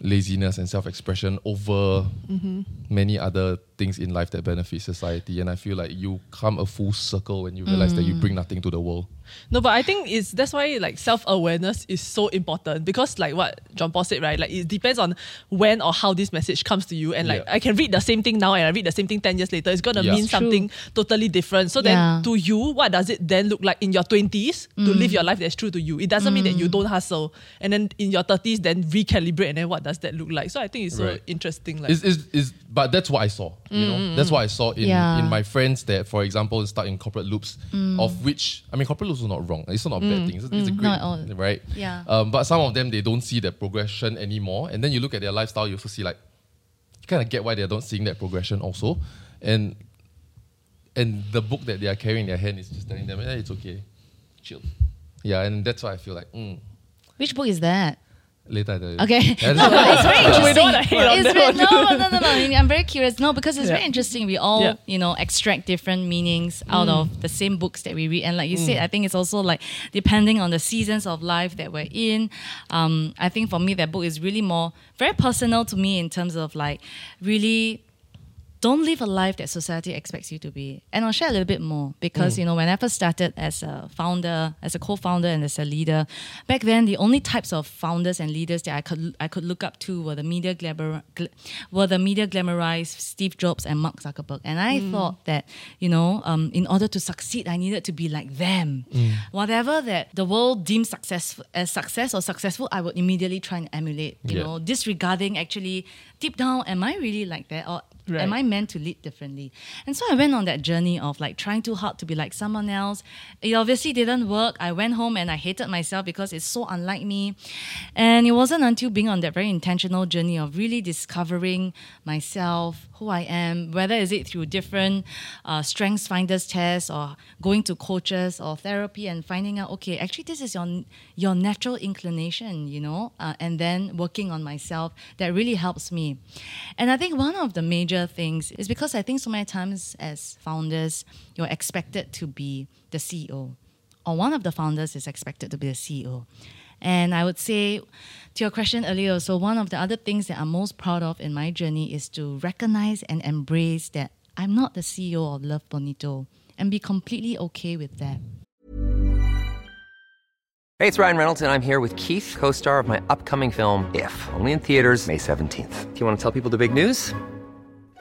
Speaker 2: laziness and self-expression over mm-hmm. many other things in life that benefit society. And I feel like you come a full circle when you realize that you bring mm. nothing to the world.
Speaker 1: No, but I think it's that's why like self awareness is so important because like what John Paul said, right? Like it depends on when or how this message comes to you. And like
Speaker 2: Yeah.
Speaker 1: I can read the same thing now and I read the same thing ten years later. It's gonna
Speaker 2: Yeah.
Speaker 1: mean
Speaker 3: true.
Speaker 1: something totally different. So
Speaker 3: Yeah.
Speaker 1: then to you, what does it then look like in your twenties to mm. live your life that's true to you? It doesn't mean that you mm. don't hustle. And then in your thirties, then recalibrate and then what does that look like? So I think it's so
Speaker 2: Right.
Speaker 1: interesting. Like
Speaker 2: Is is is but that's what I saw. You know, mm, mm, that's mm. what I saw in,
Speaker 3: Yeah.
Speaker 2: in my friends that, for example, stuck in corporate loops, of which I mean, corporate loops are not wrong. It's not a bad thing. It's, it's a great,
Speaker 3: Not at all.
Speaker 2: right?
Speaker 3: Yeah.
Speaker 2: Um, but some of them they don't see that progression anymore, and then you look at their lifestyle, you also see like, you kind of get why they don't seeing that progression also, and and the book that they are carrying in their hand is just telling them, yeah, it's okay, chill. Yeah, and that's why I feel like mm,
Speaker 3: Which book is that?
Speaker 2: Later. I tell you.
Speaker 3: Okay. But it's very
Speaker 1: We
Speaker 3: interesting.
Speaker 1: don't wanna hate on
Speaker 3: It's very-
Speaker 1: one.
Speaker 3: no, no, no, no. I'm very curious. No, because it's
Speaker 1: Yeah.
Speaker 3: very interesting. We all,
Speaker 1: Yeah.
Speaker 3: you know, extract different meanings out of the same books that we read. And like you said, I think it's also like depending on the seasons of life that we're in. Um, I think for me, that book is really more very personal to me in terms of like really don't live a life that society expects you to be. And I'll share a little bit more because, mm. you know, when I first started as a founder, as a co-founder and as a leader, back then the only types of founders and leaders that I could I could look up to were the media glamour gl- were the media glamorized Steve Jobs and Mark Zuckerberg. And I mm. thought that, you know, um, in order to succeed, I needed to be like them. Mm. Whatever that the world deems successful as success or successful, I would immediately try and emulate, you
Speaker 2: Yeah.
Speaker 3: know, disregarding actually deep down, am I really like that? Or
Speaker 1: Right.
Speaker 3: am I meant to lead differently? And so I went on that journey of like trying too hard to be like someone else. It obviously didn't work. I went home and I hated myself because it's so unlike me. And it wasn't until being on that very intentional journey of really discovering myself, who I am, whether is it through different uh, strengths finders tests or going to coaches or therapy and finding out, okay, actually this is your your natural inclination, you know, uh, and then working on myself that really helps me. And I think one of the major things is because I think so many times as founders, you're expected to be the CEO, or one of the founders is expected to be the CEO. And I would say, to your question earlier, so one of the other things that I'm most proud of in my journey is to recognize and embrace that I'm not the CEO of Love Bonito and be completely okay with that.
Speaker 5: Hey, it's Ryan Reynolds, and I'm here with Keith, co star of my upcoming film, If, only in theaters, May 17th. Do you want to tell people the big news?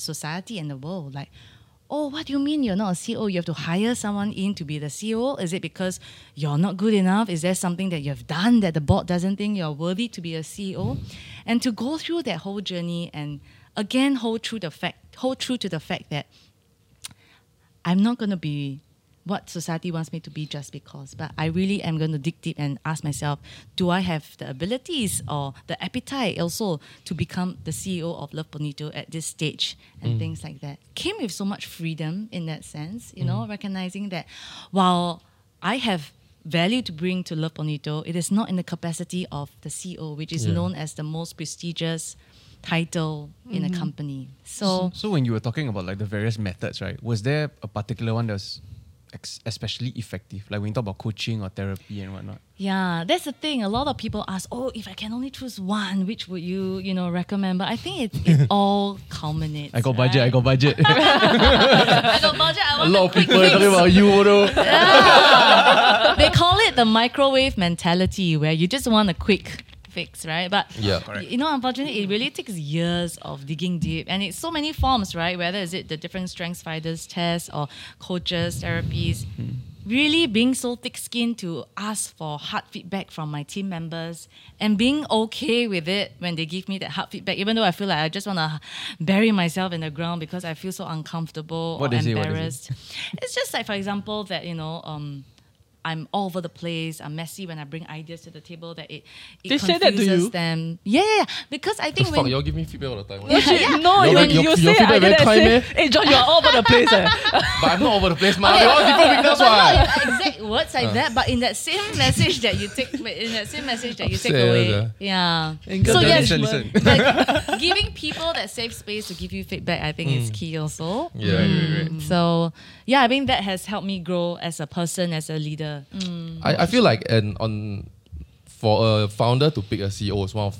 Speaker 3: society and the world. Like, oh, what do you mean you're not a CEO? You have to hire someone in to be the CEO? Is it because you're not good enough? Is there something that you've done that the board doesn't think you're worthy to be a CEO? And to go through that whole journey and again hold true the fact hold true to the fact that I'm not to be what society wants me to be just because, but I really am going to dig deep and ask myself, do I have the abilities or the appetite also to become the CEO of Love Bonito at this stage and mm. things like that? Came with so much freedom in that sense, you know, mm. recognizing that while I have value to bring to Love Bonito, it is not in the capacity of the CEO, which is
Speaker 2: Yeah.
Speaker 3: known as the most prestigious title in a mm-hmm. company. So,
Speaker 4: So when you were talking about like the various methods, right? Was there a particular one that was ex- especially effective? Like when you talk about coaching or therapy and whatnot.
Speaker 3: yeah, that's the thing. A lot of people ask, "Oh, if I can only choose one, which would you, you know, recommend?" But I think it, it all culminates.
Speaker 4: I got budget. I
Speaker 3: right?
Speaker 4: got budget.
Speaker 3: I got budget. I
Speaker 2: A
Speaker 3: want
Speaker 2: lot of people are talking about you, though.
Speaker 3: Yeah. they call it the microwave mentality, where you just want a quick fix, right? But
Speaker 2: Yeah.
Speaker 3: you know, unfortunately, it really takes years of digging deep, and it's so many forms, right? Whether is it the different strengths finders tests or coaches therapies. Really being so thick-skinned to ask for hard feedback from my team members and being okay with it when they give me that hard feedback, even though I feel like I just want to bury myself in the ground because I feel so uncomfortable
Speaker 4: What
Speaker 3: or
Speaker 4: they say, what they say?
Speaker 3: embarrassed. it's just like, for example, that you know, um, I'm all over the place. I'm messy when I bring ideas to the table. That it, it
Speaker 1: They say that to
Speaker 3: confuses
Speaker 1: you?
Speaker 3: them. Yeah, yeah, yeah. because I
Speaker 2: The
Speaker 3: think
Speaker 2: fuck,
Speaker 3: when
Speaker 2: y'all give me feedback all the time.
Speaker 1: No, shit, no,
Speaker 2: Your-
Speaker 1: when
Speaker 2: your-
Speaker 1: you
Speaker 2: your
Speaker 1: say
Speaker 2: feedback
Speaker 1: I
Speaker 2: very
Speaker 1: get
Speaker 2: kind,
Speaker 1: say, hey John, you're all over the place. Eh.
Speaker 2: But I'm not over the place, man. They all different weakness,
Speaker 3: but not exact words like that, but in that same message that you take, in that same message that you take away,
Speaker 2: uh.
Speaker 3: yeah.
Speaker 1: Anger
Speaker 3: So yes,
Speaker 4: listen, listen.
Speaker 3: like, giving people that safe space to give you feedback, I think is key also.
Speaker 2: Mm. Yeah, right, right.
Speaker 3: So yeah, I think that has helped me grow as a person, as a leader.
Speaker 2: I, I feel like and on for a founder to pick a CEO is one of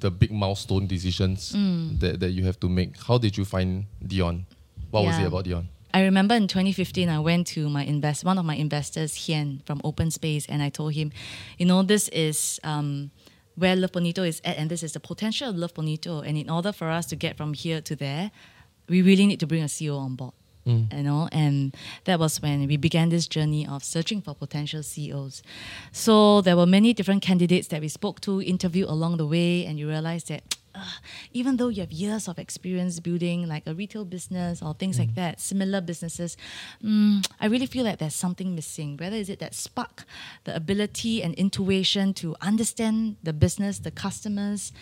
Speaker 2: the big milestone decisions
Speaker 3: Mm.
Speaker 2: that, that you have to make. How did you find Dion? What was it about Dion?
Speaker 3: I remember in 2015, I went to my invest one of my investors, Hian from Open Space, and I told him, you know, this is um, where Love Bonito is at, and this is the potential of Love Bonito. And in order for us to get from here to there, we really need to bring a CEO on board. Mm. You know, and that was when we began this journey of searching for potential CEOs. So there were many different candidates that we spoke to, interviewed along the way, and you realize that uh, even though you have years of experience building like a retail business or things like that, similar businesses, mm, I really feel like there's something missing. Whether is it that spark, the ability and intuition to understand the business, the customers,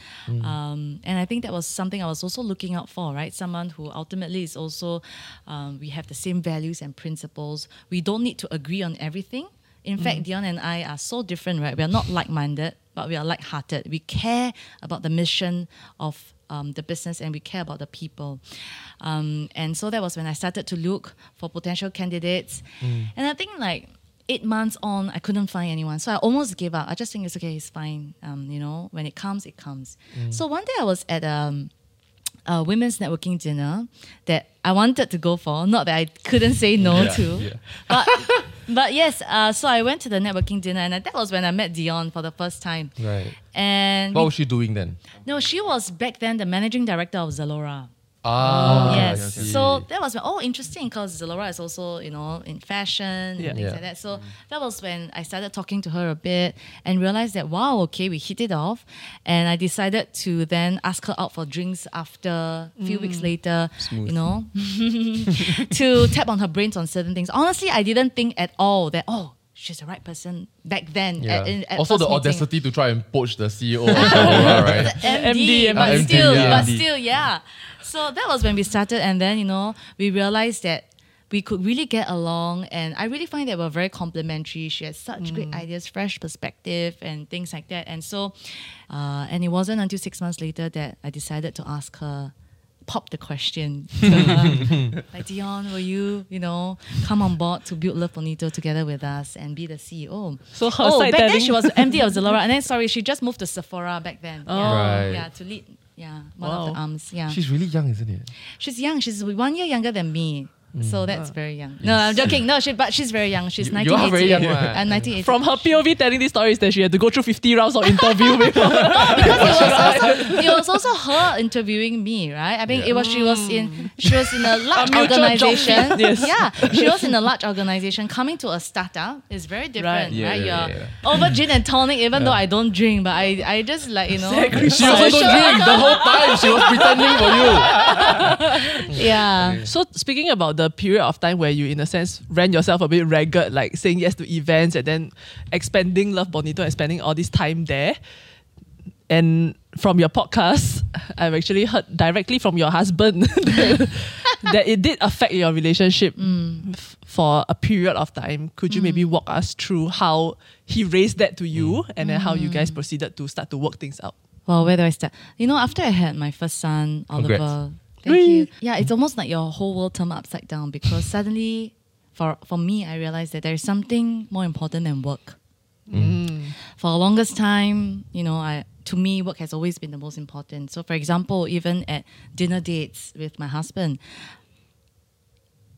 Speaker 3: um, and I think that was something I was also looking out for. Right, someone who ultimately is also um, we have the same values and principles. We don't need to agree on everything. In fact, Dion and I are so different, right? We are not like-minded, but we are light-hearted. We care about the mission of um, the business and we care about the people. Um, and so that was when I started to look for potential candidates. And I think like eight months on, I couldn't find anyone. So I almost gave up. I just think it's okay, it's fine. Um, you know, when it comes, it comes. So one day I was at um, a women's networking dinner that I wanted to go for. Not that I couldn't say no
Speaker 2: Yeah,
Speaker 3: to.
Speaker 2: yeah.
Speaker 3: But, but yes, uh, so I went to the networking dinner and that was when I met Dion for the first time.
Speaker 2: Right.
Speaker 3: And
Speaker 2: What
Speaker 3: we-
Speaker 2: was she doing then?
Speaker 3: no, she was back then the managing director of Zalora.
Speaker 2: Ah,
Speaker 3: yes.
Speaker 2: I see.
Speaker 3: So that was when, oh interesting because Zalora is also you know in fashion
Speaker 1: Yeah.
Speaker 3: and things
Speaker 2: Yeah.
Speaker 3: like that. So that was when I started talking to her a bit and realized that wow okay we hit it off, and I decided to then ask her out for drinks after a few weeks later. You know, to tap on her brains on certain things. Honestly, I didn't think at all that oh. She's the right person back then.
Speaker 2: Yeah.
Speaker 3: At, in, at
Speaker 2: also, the
Speaker 3: first meeting.
Speaker 2: audacity to try and poach the CEO of Zalora, right?
Speaker 3: MD,
Speaker 1: MD,
Speaker 3: but
Speaker 2: MD,
Speaker 3: still,
Speaker 2: yeah.
Speaker 3: but still, yeah. So that was when we started, and then you know we realized that we could really get along, and I really find that we're very complementary. She has such great ideas, fresh perspective, and things like that. And so, uh, and it wasn't until six months later that I decided to ask her. Pop the question to her. like Dion, will you, you know, come on board to build Love Bonito together with us and be the CEO?
Speaker 1: So her
Speaker 3: oh, back then she was MD of Zalora, and then sorry, she just moved to Sephora back then.
Speaker 1: Oh.
Speaker 3: Yeah,
Speaker 2: Right.
Speaker 3: yeah, to lead. Yeah, one of the arms. Yeah,
Speaker 2: She's really young, isn't it?
Speaker 3: she's young. She's one year younger than me. So that's very young. No, I'm joking. No, she, but she's very young. She's
Speaker 2: You- you are very young, what?
Speaker 3: Uh, 1988.
Speaker 1: From her POV telling these stories that she had to go through 50 rounds of interview before.
Speaker 3: because it was also it was also her interviewing me, right? I mean, it was she was in she was in a large
Speaker 1: mutual
Speaker 3: organization.
Speaker 1: fit, yes.
Speaker 3: Yeah, she was in a large organization. Coming to a startup is very different,
Speaker 1: Right.
Speaker 3: right?
Speaker 2: Yeah, yeah,
Speaker 3: You're
Speaker 2: yeah,
Speaker 3: over gin and tonic, even though I don't drink, but I I just like you know.
Speaker 2: She also don't drink the whole time. She was pretending for you.
Speaker 3: Yeah.
Speaker 1: so speaking about the period of time where you, in a sense, ran yourself a bit ragged, like saying yes to events and then expanding Love Bonito and spending all this time there. And from your podcast, I've actually heard directly from your husband that, that it did affect your relationship mm. f- for a period of time. Could you maybe mm. walk us through how he raised that to you mm. and then how you guys proceeded to start to work things out?
Speaker 3: Well, where do I start? You know, after I had my first son,
Speaker 2: Congrats.
Speaker 3: Thank you. Yeah, it's almost like your whole world turned upside down because suddenly, for for me, I realized that there's something more important than work. Mm. For the longest time, you know, I to me work has always been the most important. So, for example, even at dinner dates with my husband,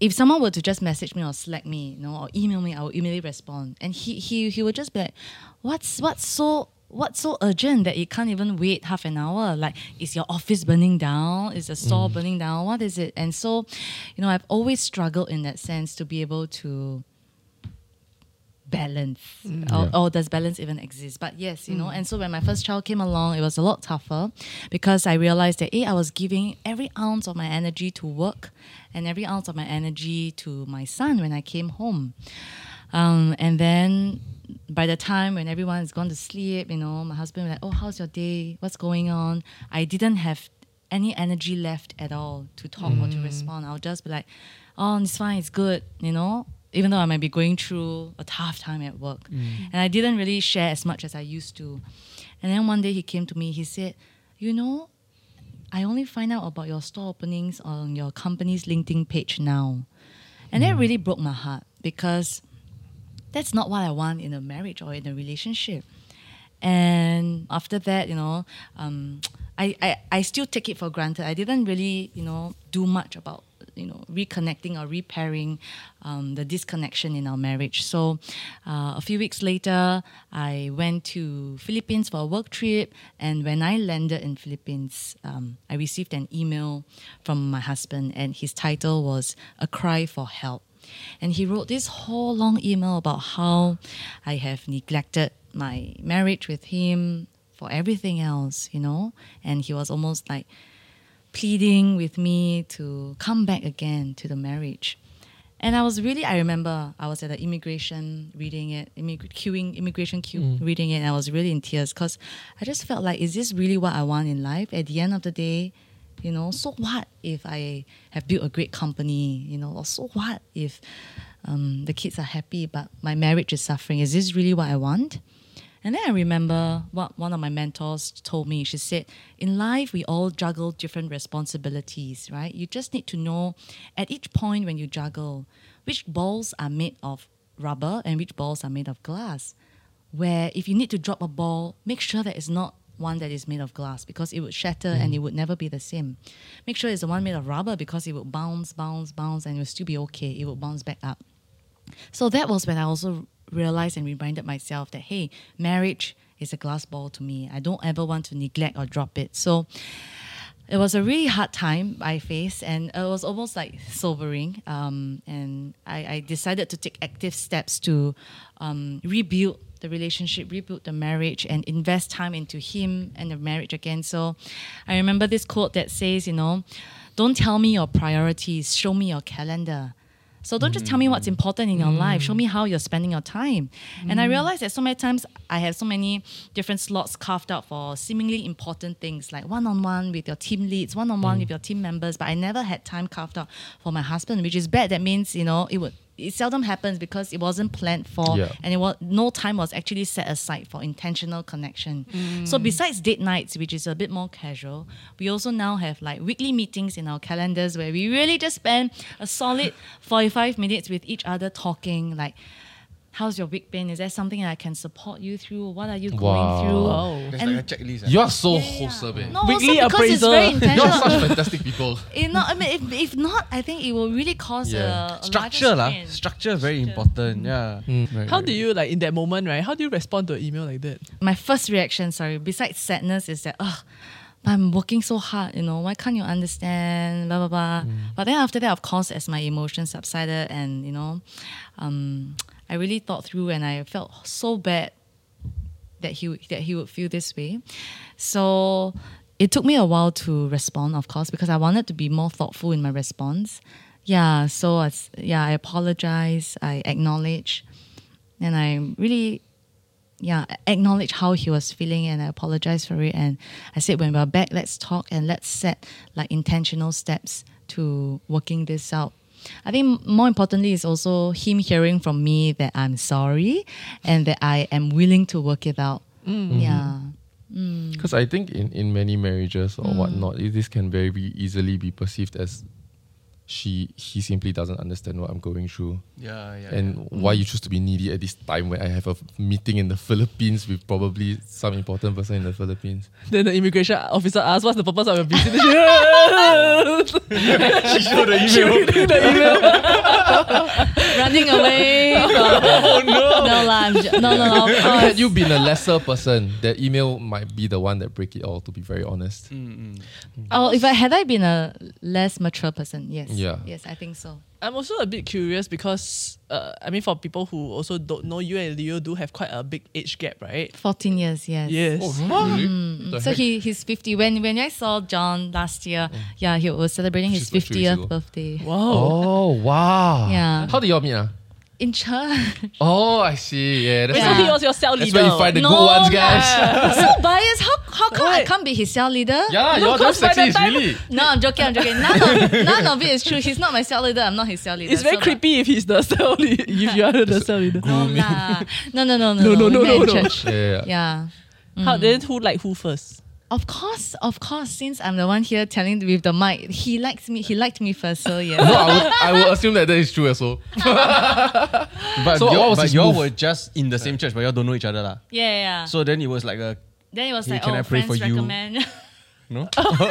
Speaker 3: if someone were to just message me or slack me, you know, or email me, I would immediately respond. And he he he would just be like, "What's what's so what's so urgent that you can't even wait half an hour? Like, is your office burning down? Is the store burning down? What is it?" And so, you know, I've always struggled in that sense to be able to balance or, or does balance even exist but yes you know and so when my first child came along it was a lot tougher because i realized that eh, i was giving every ounce of my energy to work and every ounce of my energy to my son when i came home um, and then by the time when everyone is gone to sleep you know my husband was like oh how's your day what's going on i didn't have any energy left at all to talk or to mm. respond i'll just be like oh it's fine it's good you know even though I might be going through a tough time at work. Mm. And I didn't really share as much as I used to. And then one day he came to me, he said, You know, I only find out about your store openings on your company's LinkedIn page now. And that mm. really broke my heart because that's not what I want in a marriage or in a relationship. And after that, you know, um, I, I, I still take it for granted. I didn't really, you know, do much about, you know, reconnecting or repairing um, the disconnection in our marriage. So uh, a few weeks later, I went to Philippines for a work trip. And when I landed in Philippines, um, I received an email from my husband and his title was A Cry for Help. And he wrote this whole long email about how I have neglected my marriage with him for everything else, you know? And he was almost like pleading with me to come back again to the marriage. And I was really, I remember I was at the immigration reading it, immig- queuing, immigration queue mm. reading it, and I was really in tears because I just felt like, is this really what I want in life? At the end of the day, you know, so what if I have built a great company, you know, or so what if um, the kids are happy but my marriage is suffering? Is this really what I want? And then I remember what one of my mentors told me. She said, In life, we all juggle different responsibilities, right? You just need to know at each point when you juggle which balls are made of rubber and which balls are made of glass. Where if you need to drop a ball, make sure that it's not one that is made of glass because it would shatter and it would never be the same. Make sure it's the one made of rubber because it would bounce, bounce, bounce, and it will still be okay. It would bounce back up. So that was when I also realized and reminded myself that hey, marriage is a glass ball to me. I don't ever want to neglect or drop it. So it was a really hard time I faced, and it was almost like sobering. Um, and I, I decided to take active steps to um, rebuild the relationship, rebuild the marriage, and invest time into him and the marriage again. So I remember this quote that says, you know, don't tell me your priorities, show me your calendar. So don't just tell me what's mm. important in your life. Show me mm. how you're spending your time. And I mm. realized that so many times I have so many different slots carved out for seemingly important things like one-on-one with your team leads, one-on-one with your team members, but I never had time carved out for my husband, which is bad. That means, you know, it would it seldom happens because it wasn't planned for
Speaker 2: Yeah.
Speaker 3: and it was no time was actually set aside for intentional connection. Mm. So besides date nights, which is a bit more casual, we also now have like weekly meetings in our calendars where we really just spend a solid 45 minutes with each other talking like how's your week been? Is there something I can support you through? What are you going
Speaker 2: Wow.
Speaker 3: through?
Speaker 1: Wow.
Speaker 4: There's
Speaker 3: And-
Speaker 4: like a checklist. ah.
Speaker 2: You are so wholesome, eh.
Speaker 3: No,
Speaker 1: Weekly
Speaker 3: also because it's very
Speaker 1: appraisal.
Speaker 2: You are such fantastic people.
Speaker 3: you know, I mean, if, if not, I think it will really cause
Speaker 2: Yeah.
Speaker 3: a, a
Speaker 4: Structure
Speaker 3: larger
Speaker 4: lah.
Speaker 3: strain.
Speaker 4: Structure very important. Yeah. Right,
Speaker 1: How
Speaker 4: right.
Speaker 1: do you like in that moment, right? How do you respond to an email like that?
Speaker 3: my first reaction, sorry, besides sadness, is that, ugh, I'm working so hard, you know, why can't you understand? Blah, blah, blah. But then after that, of course, as my emotions subsided and, you know, um, I really thought through and I felt so bad that he, that he would feel this way. So it took me a while to respond, of course, because I wanted to be more thoughtful in my response. yeah, so it's, yeah, I apologize, I acknowledge, and I really, yeah, acknowledge how he was feeling, and I apologize for it. And I said, when we're back, let's talk and let's set like intentional steps to working this out. I think more importantly is also him hearing from me that I'm sorry and that I am willing to work it out. Mm. Yeah. Mm-hmm. Mm.
Speaker 2: Because I think in, in many marriages
Speaker 3: Mm.
Speaker 2: or whatnot, it- this can very easily be perceived as she he simply doesn't understand what I'm going through.
Speaker 4: Yeah, yeah.
Speaker 2: and why you choose to be needy at this time when I have a meeting in the Philippines with probably some important person in the Philippines.
Speaker 1: Then the immigration officer asked, "What's the purpose of your visit?"
Speaker 4: she showed the
Speaker 1: She
Speaker 4: email.
Speaker 1: reading the email.
Speaker 3: Running away. oh no. No, lah, I'm ju- no, no, no. Of
Speaker 2: I mean,
Speaker 3: course.
Speaker 2: had you been a lesser person, that email might be the one that break it all. To be very honest, mm, mm.
Speaker 3: Oh, if I had I been a less mature person, yes.
Speaker 2: Yeah.
Speaker 3: Yes, I think so.
Speaker 1: I'm also a bit curious because uh, I mean, for people who also don't know, you and Leo do have quite a big age gap, right?
Speaker 3: 14 years, yes.
Speaker 1: Yes.
Speaker 2: really? The
Speaker 3: So
Speaker 2: heck?
Speaker 3: he he's 50. When when I saw John last year, yeah, he was celebrating his
Speaker 2: Which is like three years
Speaker 3: 50th birthday.
Speaker 1: Wow.
Speaker 2: Oh wow!
Speaker 3: Yeah.
Speaker 2: How did y'all meet? Ah?
Speaker 3: In church.
Speaker 2: Oh, I see. Yeah, that's,
Speaker 1: Wait,
Speaker 2: where
Speaker 1: so he was your cell leader.
Speaker 2: that's where you find the
Speaker 3: No
Speaker 2: good ones, guys.
Speaker 3: so biased. How how come I can't be his cell leader?
Speaker 2: yeah,
Speaker 1: No,
Speaker 2: you're damn
Speaker 1: cause
Speaker 2: sexy.
Speaker 1: time-
Speaker 2: really.
Speaker 3: No, I'm joking. I'm joking. None of none of it is true. He's not my cell leader. I'm not his cell leader.
Speaker 1: It's very
Speaker 3: So,
Speaker 1: creepy if he's the cell leader. If you are the cell leader.
Speaker 3: No, lah. no, no, no, no,
Speaker 1: No, no,
Speaker 3: We
Speaker 1: no,
Speaker 3: met
Speaker 1: no,
Speaker 3: in
Speaker 1: no.
Speaker 3: church.
Speaker 2: Yeah, yeah.
Speaker 3: Yeah.
Speaker 1: How mm. then who like who first?
Speaker 3: Of course, of course. Since I'm the one here telling with the mic, he likes me. He liked me first. So yeah.
Speaker 2: No, I would, I would assume that that is true as well.
Speaker 4: But
Speaker 2: So
Speaker 4: y'all,
Speaker 2: was
Speaker 4: but y'all were just in the same church, but y'all don't know each other. lah.
Speaker 3: yeah, yeah, yeah.
Speaker 4: So then it was like a
Speaker 3: then it was
Speaker 4: Hey,
Speaker 3: like,
Speaker 4: can
Speaker 3: oh,
Speaker 4: I pray
Speaker 3: friends
Speaker 4: for you?
Speaker 3: recommend.
Speaker 4: no.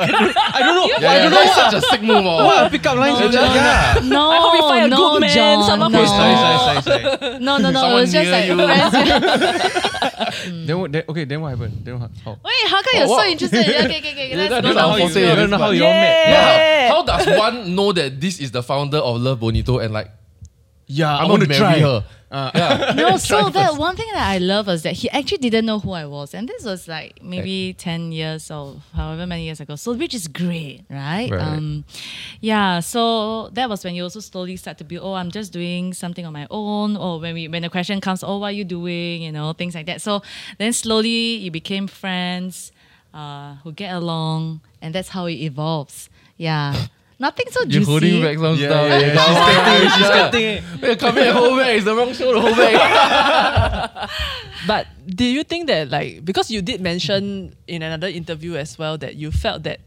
Speaker 4: I don't know.
Speaker 2: Yeah, yeah, that's such a sick move. Oh.
Speaker 4: What pick up lines?
Speaker 3: No,
Speaker 4: with?
Speaker 2: Yeah.
Speaker 3: no,
Speaker 1: I hope you find a
Speaker 3: no,
Speaker 1: good man,
Speaker 3: John,
Speaker 1: someone
Speaker 3: no.
Speaker 1: who's
Speaker 4: Sorry, sorry, sorry, sorry.
Speaker 3: no, no, no. It was just like
Speaker 2: you.
Speaker 3: friends.
Speaker 4: then, what- then okay, then what happened? Then what, how?
Speaker 3: Wait, how come you're
Speaker 2: What-
Speaker 3: so interested? Okay, okay, okay. okay, Let's
Speaker 2: that-
Speaker 3: go
Speaker 2: that's
Speaker 3: down.
Speaker 2: how
Speaker 4: you,
Speaker 2: Jose
Speaker 4: I don't know how you all met.
Speaker 1: Yeah.
Speaker 2: How, how does one know that this is the founder of Love Bonito and like
Speaker 4: Yeah,
Speaker 2: I'm
Speaker 4: I
Speaker 2: going
Speaker 4: want
Speaker 2: to
Speaker 4: to
Speaker 2: marry
Speaker 4: try.
Speaker 2: her? Yeah.
Speaker 3: No, so
Speaker 2: Try
Speaker 3: that one thing that I love was that he actually didn't know who I was, and this was like maybe ten years or however many years ago. So which is great, right?
Speaker 2: Right.
Speaker 3: Um, yeah. So that was when you also slowly start to be, oh, I'm just doing something on my own. Or when we when the question comes, oh, what are you doing? You know, things like that. So then slowly you became friends, uh, who get along, and that's how it evolves. Yeah. Nothing so
Speaker 2: You're
Speaker 3: juicy.
Speaker 2: holding back some
Speaker 4: Yeah,
Speaker 2: stuff.
Speaker 4: yeah, yeah. She's
Speaker 2: on,
Speaker 4: cutting, she's
Speaker 2: Aisha.
Speaker 4: cutting.
Speaker 2: Wait, come here, hold back. It's the wrong show to hold back.
Speaker 1: But do you think that like because you did mention in another interview as well that you felt that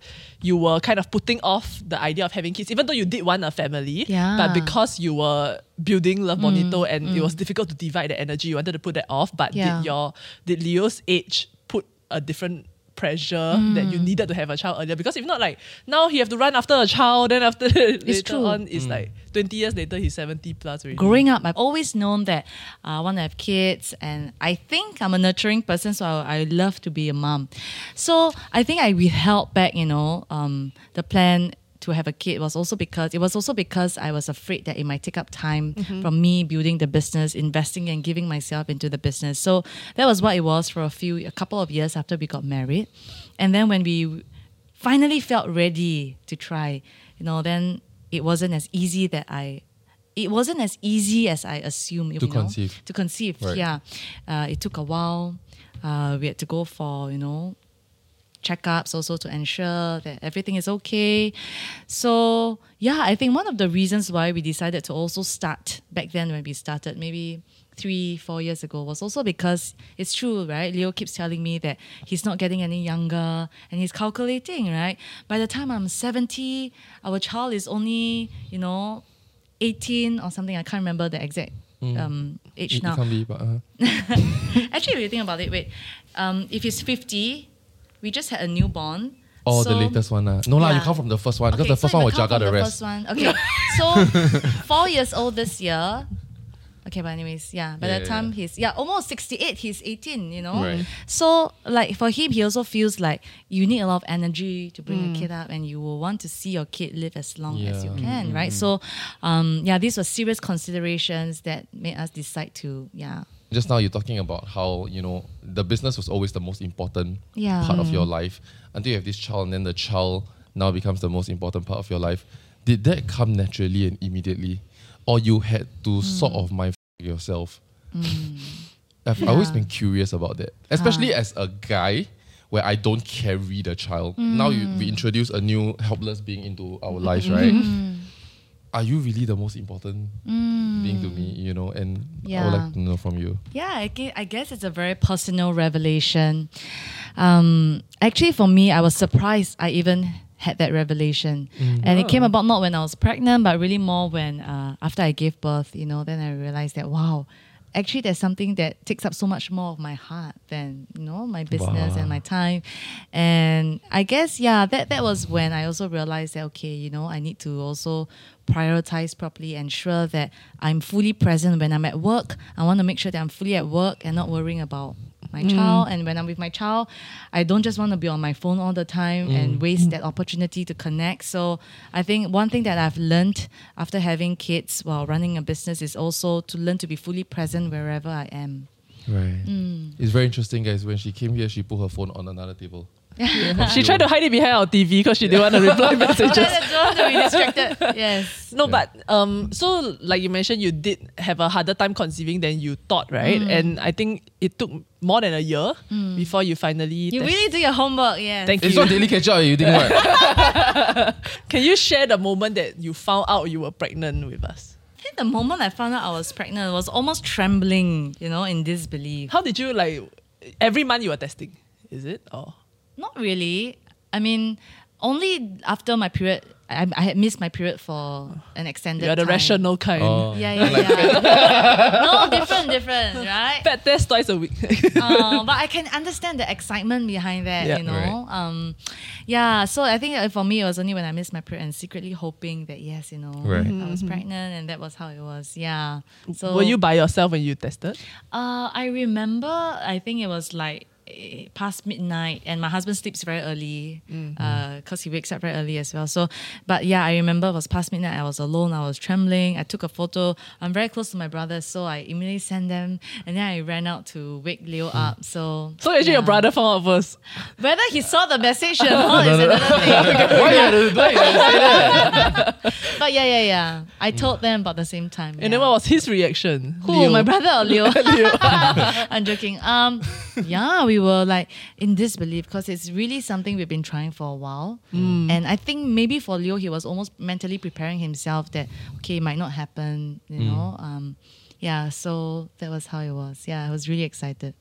Speaker 1: you were kind of putting off the idea of having kids, even though you did want a family,
Speaker 3: Yeah.
Speaker 1: but because you were building Love mm, Bonito and it mm. was difficult to divide the energy, you wanted to put that off. But
Speaker 3: Yeah.
Speaker 1: did your did Leo's age put a different pressure mm. that you needed to have a child earlier? Because if not, like now he have to run after a child, then after later
Speaker 3: true.
Speaker 1: on, it's mm. like twenty years later he's seventy plus already.
Speaker 3: growing up, I've always known that uh, I want to have kids, and I think I'm a nurturing person, so I, I love to be a mom. So I think I withheld back, you know, um, the plan to have a kid was also because it was also because I was afraid that it might take up time from me building the business, investing and giving myself into the business. So that was what it was for a few, a couple of years after we got married, and then when we finally felt ready to try, you know, then it wasn't as easy that I. It wasn't as easy as I assumed. You
Speaker 2: To
Speaker 3: know,
Speaker 2: conceive.
Speaker 3: To conceive,
Speaker 2: Right.
Speaker 3: yeah. Uh, it took a while. Uh, we had to go for you know checkups also to ensure that everything is okay. So yeah, I think one of the reasons why we decided to also start back then when we started, maybe three, four years ago, was also because it's true, right? Leo keeps telling me that he's not getting any younger and he's calculating, right? By the time I'm 70, our child is only, you know, 18 or something. I can't remember the exact um, age
Speaker 2: It, it
Speaker 3: now.
Speaker 2: can't be, but uh,
Speaker 3: Actually, if you think about it, wait, um, if he's 50, we just had a newborn.
Speaker 2: oh, the latest one. Uh. No, lah, you come from the first one because
Speaker 3: Okay,
Speaker 2: the first
Speaker 3: if
Speaker 2: one
Speaker 3: I
Speaker 2: will
Speaker 3: count
Speaker 2: jaga the
Speaker 3: the
Speaker 2: rest.
Speaker 3: First one. Okay, so four years old this year. Okay, but anyways, yeah. By
Speaker 2: Yeah,
Speaker 3: the time
Speaker 2: yeah.
Speaker 3: he's yeah, almost sixty eight. He's eighteen. You know.
Speaker 2: Right.
Speaker 3: So like for him, he also feels like you need a lot of energy to bring a kid up, and you will want to see your kid live as long as you
Speaker 2: Yeah.
Speaker 3: can, right? So, um, yeah, these were serious considerations that made us decide to yeah.
Speaker 2: Just now you're talking about how, you know, the business was always the most important
Speaker 3: Yeah.
Speaker 2: part of your mm. life until you have this child and then the child now becomes the most important part of your life. did that come naturally and immediately, or you had to mm. sort of mind yourself? Mm. I've always been curious about that, especially uh. as a guy. Where I don't carry the child. Now you, we introduce a new helpless being into our lives, right? Are you really the most important being to me? You know, and I would like to know from you.
Speaker 3: Yeah, I gue- I guess it's a very personal revelation. Um, actually, for me, I was surprised I even had that revelation, and it came about not when I was pregnant, but really more when uh, after I gave birth. You know, then I realized that wow, actually, there's something that takes up so much more of my heart than you know my business and my time, and I guess yeah, that that was when I also realized that okay, you know, I need to also prioritize properly, ensure that I'm fully present when I'm at work. I want to make sure that I'm fully at work and not worrying about my child. Mm. And when I'm with my child, I don't just want to be on my phone all the time and mm. waste mm. that opportunity to connect. So I think one thing that I've learned after having kids while running a business is also to learn to be fully present wherever I am.
Speaker 2: Right.
Speaker 3: Mm.
Speaker 2: It's very interesting, guys. When she came here, she put her phone on another table.
Speaker 1: She tried to hide it behind our TV because she didn't want to reply messages.
Speaker 3: Don't to be distracted. Yes.
Speaker 1: No, but um, so like you mentioned, you did have a harder time conceiving than you thought, right?
Speaker 3: Mm.
Speaker 1: And I think it took more than a year before you finally.
Speaker 3: You
Speaker 1: test-
Speaker 3: really do your homework, yeah.
Speaker 1: Thank
Speaker 2: It's
Speaker 1: you.
Speaker 2: not daily catch up. You think what?
Speaker 1: Can you share the moment that you found out you were pregnant with us?
Speaker 3: I think the moment I found out I was pregnant, I was almost trembling, you know, in disbelief.
Speaker 1: How did you like? Every month you were testing, is it? Or
Speaker 3: Not really. I mean, only after my period, I, I had missed my period for an extended
Speaker 1: you're the
Speaker 3: time.
Speaker 1: rational kind.
Speaker 2: Oh.
Speaker 3: Yeah, yeah, yeah. no, different, different, right?
Speaker 1: Fat test twice a week.
Speaker 3: uh, but I can understand the excitement behind that,
Speaker 1: Yeah.
Speaker 3: you know.
Speaker 2: Right.
Speaker 3: Um, yeah, so I think uh, for me, it was only when I missed my period and secretly hoping that yes, you know,
Speaker 2: Right.
Speaker 3: I was pregnant, and that was how it was. Yeah. So
Speaker 1: were you by yourself when you tested?
Speaker 3: Uh, I remember. I think it was like past midnight, and my husband sleeps very early mm. uh, because he wakes up very early as well. So, but yeah, I remember it was past midnight. I was alone. I was trembling. I took a photo. I'm very close to my brother, so I immediately sent them, and then I ran out to wake Leo hmm. up. So,
Speaker 1: So actually, your brother found out first.
Speaker 3: whether he saw the message or not is another thing.
Speaker 2: Why you had to- why you had to say that?
Speaker 3: But yeah, yeah, yeah. I hmm. told them about the same time.
Speaker 1: And
Speaker 3: yeah.
Speaker 1: then what was his reaction?
Speaker 3: Who?
Speaker 1: Leo.
Speaker 3: My brother or Leo? I'm joking. Um, yeah, we were like in disbelief because it's really something we've been trying for a while. Mm. And I think maybe for Leo, he was almost mentally preparing himself that okay, it might not happen. You mm. know. Um, yeah. So that was how it was. Yeah, I was really excited.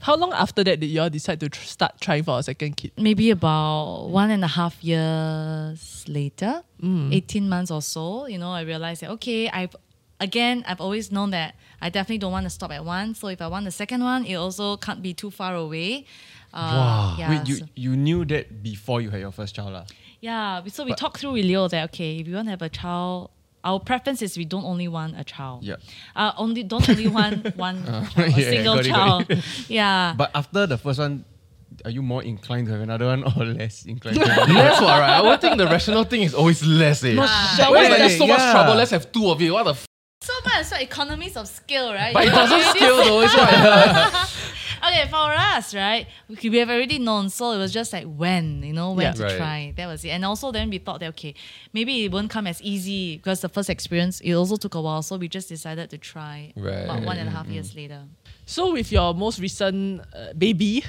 Speaker 1: How long after that did you all decide to tr- start trying for a second kid?
Speaker 3: Maybe about one and a half years later, mm. 18 months or so, you know, I realized that, okay, I've, again, I've always known that I definitely don't want to stop at one. So if I want the second one, it also can't be too far away. Uh, yeah,
Speaker 4: Wait, you,
Speaker 3: so,
Speaker 4: you knew that before you had your first child, lah.
Speaker 3: yeah. So we talked through with Leo that, okay, if you want to have a child, our preference is we don't only want a child.
Speaker 4: Yeah.
Speaker 3: Uh, only don't only want one child, a
Speaker 4: yeah,
Speaker 3: single
Speaker 4: got it,
Speaker 3: child. yeah.
Speaker 4: But after the first one, are you more inclined to have another one or less inclined to have
Speaker 2: Less what, right? I would think the rational thing is always less. Eh.
Speaker 3: Ah.
Speaker 2: Why is there so much trouble? Let's have two of it. What the f-
Speaker 3: So much so economies of scale, right?
Speaker 2: But it
Speaker 3: You
Speaker 2: doesn't scale though. It's what?
Speaker 3: Okay, for us, right, we, we have already known, so it was just like when, you know, when
Speaker 1: Yeah.
Speaker 3: to
Speaker 2: Right.
Speaker 3: try. That was it. And also then we thought that, okay, maybe it won't come as easy because the first experience, it also took a while. So we just decided to try
Speaker 2: Right.
Speaker 3: about one and a half years later.
Speaker 1: So with your most recent uh, baby,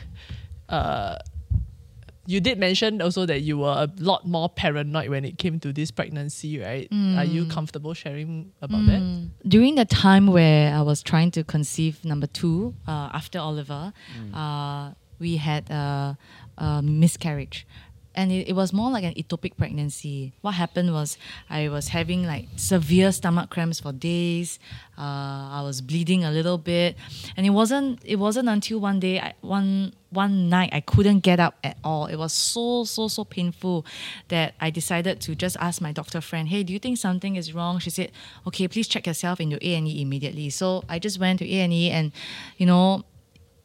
Speaker 1: uh, you did mention also that you were a lot more paranoid when it came to this pregnancy, right? Are you comfortable sharing about that?
Speaker 3: During the time where I was trying to conceive number two uh, after Oliver, uh, we had a, a miscarriage. And it, it was more like an ectopic pregnancy. What happened was I was having like severe stomach cramps for days. Uh, I was bleeding a little bit, and it wasn't. It wasn't until one day, I, one one night, I couldn't get up at all. It was so so so painful that I decided to just ask my doctor friend, "Hey, do you think something is wrong?" She said, "Okay, please check yourself into A and E immediately." So I just went to A and E, and you know,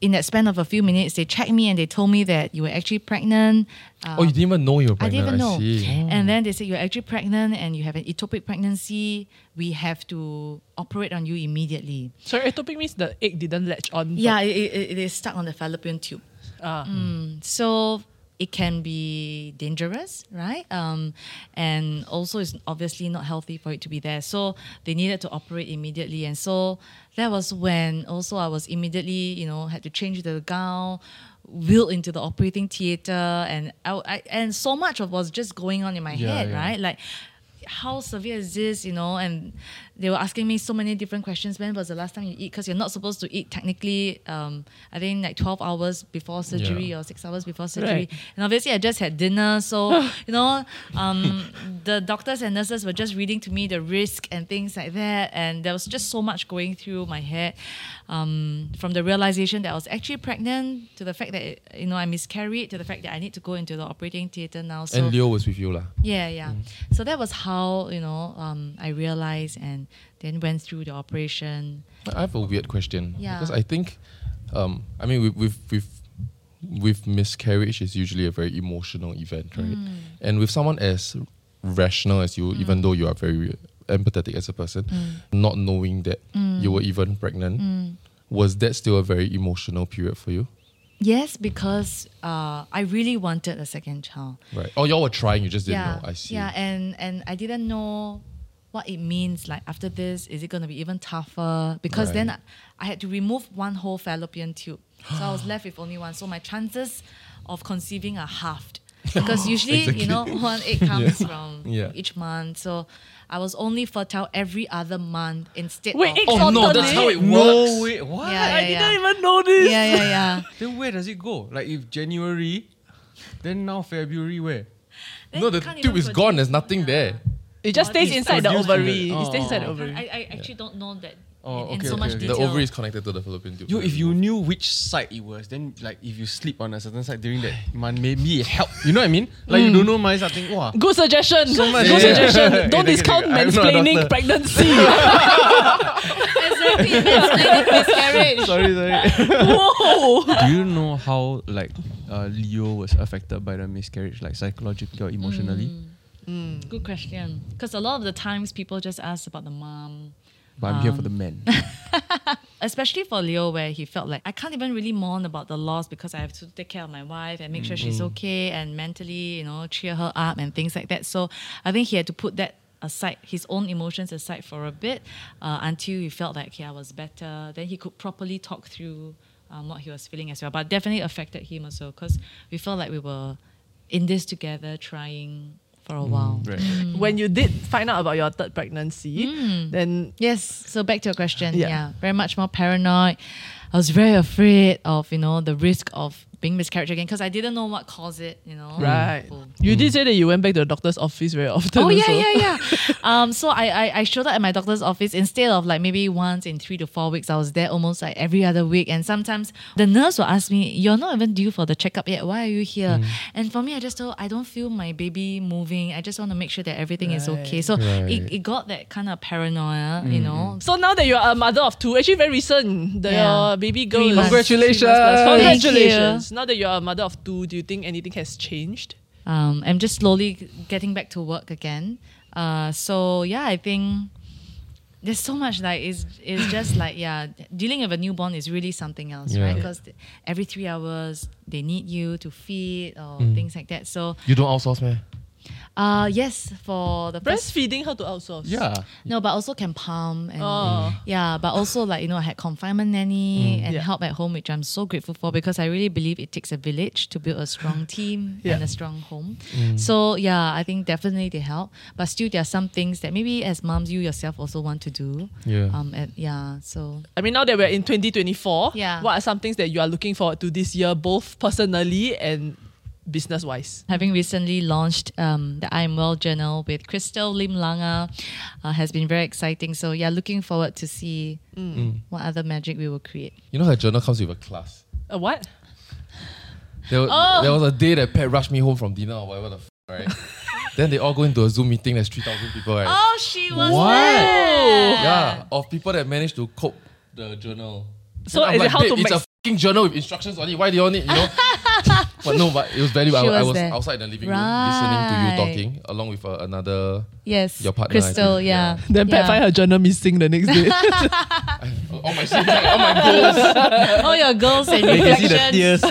Speaker 3: in that span of a few minutes, they checked me and they told me that you were actually pregnant.
Speaker 2: oh, you didn't even know you were
Speaker 3: I didn't even know.
Speaker 2: see.
Speaker 3: And then they said you're actually pregnant and you have an ectopic pregnancy. We have to operate on you immediately.
Speaker 1: So ectopic means the egg didn't latch on.
Speaker 3: Yeah, it, it, it is stuck on the fallopian tube.
Speaker 1: Ah.
Speaker 3: So it can be dangerous, right? Um, and also, it's obviously not healthy for it to be there. So they needed to operate immediately, and so that was when also I was immediately, you know, had to change the gown, wheeled into the operating theater, and I, I and so much of was just going on in my
Speaker 4: Yeah,
Speaker 3: head,
Speaker 4: yeah.
Speaker 3: right? Like how severe is this, you know? And they were asking me so many different questions. When was the last time you eat? Because you're not supposed to eat technically, um, I think like 12 hours before surgery
Speaker 2: Yeah.
Speaker 3: or six hours before surgery.
Speaker 1: Right.
Speaker 3: And obviously, I just had dinner. So, you know, um, the doctors and nurses were just reading to me the risk and things like that. And there was just so much going through my head um, from the realization that I was actually pregnant to the fact that, you know, I miscarried to the fact that I need to go into the operating theater now. So,
Speaker 2: And Leo was with you lah.
Speaker 3: yeah, yeah. So that was how you know um, I realized and then went through the operation.
Speaker 2: I have a weird question.
Speaker 3: Yeah.
Speaker 2: Because I think, um, I mean, with with with, with miscarriage is usually a very emotional event, right?
Speaker 3: Mm.
Speaker 2: And with someone as rational as you, even though you are very empathetic as a person,
Speaker 3: Mm.
Speaker 2: not knowing that you were even pregnant, was that still a very emotional period for you?
Speaker 3: Yes, because uh, I really wanted a second child.
Speaker 2: Right. Oh, y'all were trying, you just didn't
Speaker 3: yeah,
Speaker 2: know. I see.
Speaker 3: Yeah, and and I didn't know what it means. Like after this, is it going to be even tougher? Because then I, I had to remove one whole fallopian tube, so I was left with only one. So my chances of conceiving are halved. Because usually, you know, one egg comes from
Speaker 2: Yeah.
Speaker 3: each month. So I was only fertile every other month instead
Speaker 1: Wait,
Speaker 3: of
Speaker 1: eggs
Speaker 2: Oh no, that's how it works.
Speaker 4: No,
Speaker 2: works.
Speaker 4: wait, what?
Speaker 3: Yeah, yeah,
Speaker 1: I
Speaker 3: yeah.
Speaker 1: didn't even know this.
Speaker 3: yeah, yeah, yeah.
Speaker 4: Then where does it go? Like if January, then now February, where?
Speaker 3: Then
Speaker 2: No, the tube
Speaker 3: even
Speaker 2: is gone. There's nothing
Speaker 3: Yeah.
Speaker 2: there.
Speaker 1: It just stays inside the ovary.
Speaker 4: the-
Speaker 1: It stays inside the
Speaker 4: Oh.
Speaker 1: ovary.
Speaker 3: I, I actually don't know that
Speaker 4: Oh,
Speaker 3: in, in
Speaker 4: okay,
Speaker 3: so
Speaker 4: okay,
Speaker 3: much
Speaker 4: okay.
Speaker 3: detail.
Speaker 2: The ovary is connected to the fallopian tube.
Speaker 4: Yo, if you knew which side it was, then like if you sleep on a certain side during that month, maybe it help. You know what I mean? Like you don't know my I think, wow.
Speaker 1: Good suggestion.
Speaker 4: So much-
Speaker 1: Good
Speaker 4: Yeah.
Speaker 1: suggestion.
Speaker 4: Yeah.
Speaker 1: Don't
Speaker 4: Yeah,
Speaker 1: discount
Speaker 4: I'm not a
Speaker 1: mansplaining
Speaker 4: doctor.
Speaker 1: pregnancy.
Speaker 3: exactly, that's miscarriage.
Speaker 4: sorry, sorry.
Speaker 1: Whoa.
Speaker 4: Do you know how like uh, Leo was affected by the miscarriage, like psychologically or emotionally?
Speaker 3: Good question. Because a lot of the times people just ask about the mom.
Speaker 4: But I'm here for the men.
Speaker 3: Especially for Leo, where he felt like I can't even really mourn about the loss because I have to take care of my wife and make sure she's okay and mentally, you know, cheer her up and things like that. So I think he had to put that aside, his own emotions aside for a bit uh, until he felt like, yeah, I was better. Then he could properly talk through um, what he was feeling as well. But definitely affected him also because we felt like we were in this together, trying for a while.
Speaker 4: Mm, right. Mm.
Speaker 1: when you did find out about your third pregnancy, mm. then
Speaker 3: Yes. So back to your question.
Speaker 1: Yeah.
Speaker 3: Yeah. Very much more paranoid. I was very afraid of, you know, the risk of being miscarriage again because I didn't know what caused it, you know.
Speaker 1: right. You did mm. say that you went back to the doctor's office very often.
Speaker 3: Oh yeah,
Speaker 1: also.
Speaker 3: yeah, yeah. um, so I, I I showed up at my doctor's office instead of like maybe once in three to four weeks. I was there almost like every other week, and sometimes the nurse will ask me, "You're not even due for the checkup yet. Why are you here?" Mm. And for me, I just told, I don't feel my baby moving. I just want to make sure that everything is okay. So
Speaker 2: Right.
Speaker 3: it, it got that kind of paranoia, you mm. know.
Speaker 1: So now that you're a mother of two, actually very recent, the
Speaker 3: Yeah.
Speaker 1: Uh, baby girl
Speaker 3: Three
Speaker 1: is
Speaker 3: months.
Speaker 2: Congratulations.
Speaker 1: three months plus.
Speaker 3: Thank
Speaker 1: Congratulations. Now that you're a mother of two, do you think anything has changed?
Speaker 3: um, I'm just slowly getting back to work again. Uh, so yeah, I think there's so much like it's it's just like yeah, dealing with a newborn is really something else,
Speaker 2: Yeah.
Speaker 3: right? Because every three hours they need you to feed or
Speaker 2: Mm.
Speaker 3: things like that. So
Speaker 2: You don't outsource, man.
Speaker 3: Uh, yes, for the first
Speaker 1: Breastfeeding, how to outsource?
Speaker 4: Yeah.
Speaker 3: no, but also can palm and
Speaker 1: Oh.
Speaker 3: yeah, but also like you know I had confinement nanny and
Speaker 1: Yeah.
Speaker 3: help at home, which I'm so grateful for because I really believe it takes a village to build a strong team
Speaker 1: Yeah.
Speaker 3: and a strong home. So yeah, I think definitely they help, but still there are some things that maybe as moms you yourself also want to do.
Speaker 2: Yeah.
Speaker 3: Um. And yeah. So
Speaker 1: I mean, now that we're in 2024,
Speaker 3: Yeah.
Speaker 1: what are some things that you are looking forward to this year, both personally and business wise?
Speaker 3: having recently launched um, the I'm Well journal with Crystal Lim Lange uh, has been very exciting. So yeah, looking forward to see what other magic we will create.
Speaker 2: You know her journal comes with a class.
Speaker 1: A what?
Speaker 2: There,
Speaker 1: Oh.
Speaker 2: there was a day that Pat rushed me home from dinner or whatever the f- right? then they all go into a Zoom meeting, there's 3,000 people, right?
Speaker 3: Oh, she was
Speaker 4: What?
Speaker 3: there.
Speaker 2: Yeah, of people that managed to cope the journal.
Speaker 1: So
Speaker 2: Then I'm
Speaker 1: is it
Speaker 2: like,
Speaker 1: how
Speaker 2: "Babe,
Speaker 1: to
Speaker 2: It's a
Speaker 1: max-
Speaker 2: fucking journal with instructions on it. Why do you all need, you know? but no, but it was valuable.
Speaker 3: She
Speaker 2: I, I
Speaker 3: was
Speaker 2: was
Speaker 3: there.
Speaker 2: outside the living room listening to you talking along with uh, another.
Speaker 3: Yes,
Speaker 2: Your partner, I
Speaker 3: Crystal. Yeah.
Speaker 2: Yeah.
Speaker 1: Then Pat
Speaker 3: yeah.
Speaker 1: find her journal missing the next day.
Speaker 2: All my sins, all my goals.
Speaker 3: All your goals and
Speaker 4: You can see the tears. Dry-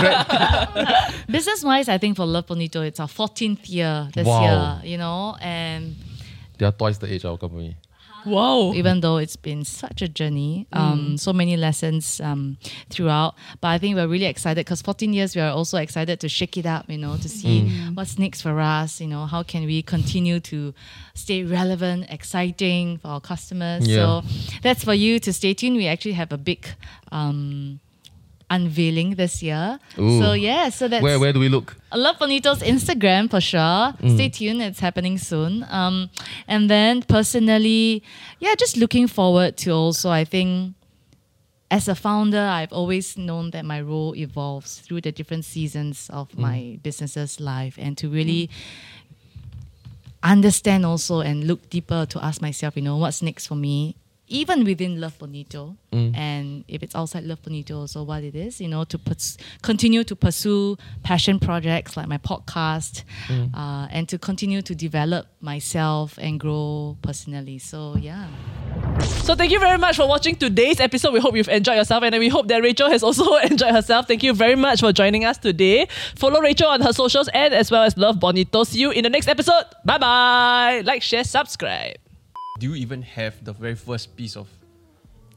Speaker 4: dry-
Speaker 3: Business wise, I think for Love Bonito, it's our 14th year this
Speaker 2: Wow.
Speaker 3: year, you know, and
Speaker 2: They are twice the age of our company.
Speaker 1: Wow.
Speaker 3: even though it's been such a journey, um, so many lessons um, throughout. But I think we're really excited because 14 years, we are also excited to shake it up, you know, to see what's next for us. You know, how can we continue to stay relevant, exciting for our customers.
Speaker 2: Yeah.
Speaker 3: So that's for you to stay tuned. We actually have a big um, unveiling this year.
Speaker 2: Ooh.
Speaker 3: So yeah, so that's
Speaker 2: Where where do we look?
Speaker 3: I love Bonito's Instagram for sure. Stay tuned, it's happening soon. Um, and then personally, yeah, just looking forward to also, I think, as a founder, I've always known that my role evolves through the different seasons of my business's life and to really understand also and look deeper to ask myself, you know, what's next for me, even within Love Bonito, and if it's outside Love Bonito, also what it is, you know, to pers- continue to pursue passion projects like my podcast, uh, and to continue to develop myself and grow personally. So yeah.
Speaker 1: So thank you very much for watching today's episode. We hope you've enjoyed yourself and we hope that Rachel has also enjoyed herself. Thank you very much for joining us today. Follow Rachel on her socials and as well as Love Bonito. See you in the next episode. Bye bye. Like, share, subscribe.
Speaker 4: Do you even have the very first piece of,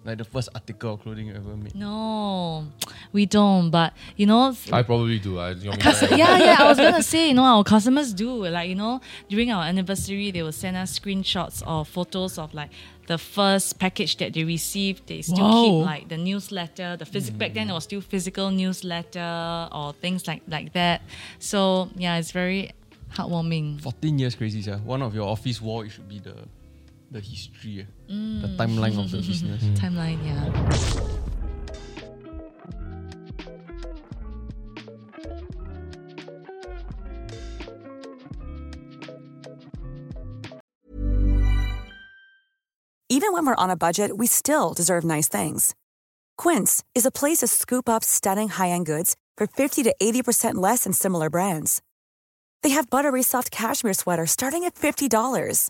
Speaker 4: like the first article of clothing you ever made?
Speaker 3: No, we don't. But you know,
Speaker 2: I probably do. I, you want me
Speaker 3: yeah, yeah. I was gonna say, you know, our customers do like, you know, during our anniversary, they will send us screenshots or photos of like the first package that they received. They still
Speaker 1: Wow.
Speaker 3: keep like the newsletter, the physical. Back then, it was still physical newsletter or things like like that. So yeah, it's very heartwarming.
Speaker 4: 14 years crazy, sir. One of your office wall, it should be the the history, eh, the timeline of the business.
Speaker 3: Timeline, yeah.
Speaker 6: Even when we're on a budget, we still deserve nice things. Quince is a place to scoop up stunning high-end goods for 50 to 80% less than similar brands. They have buttery soft cashmere sweaters starting at $50,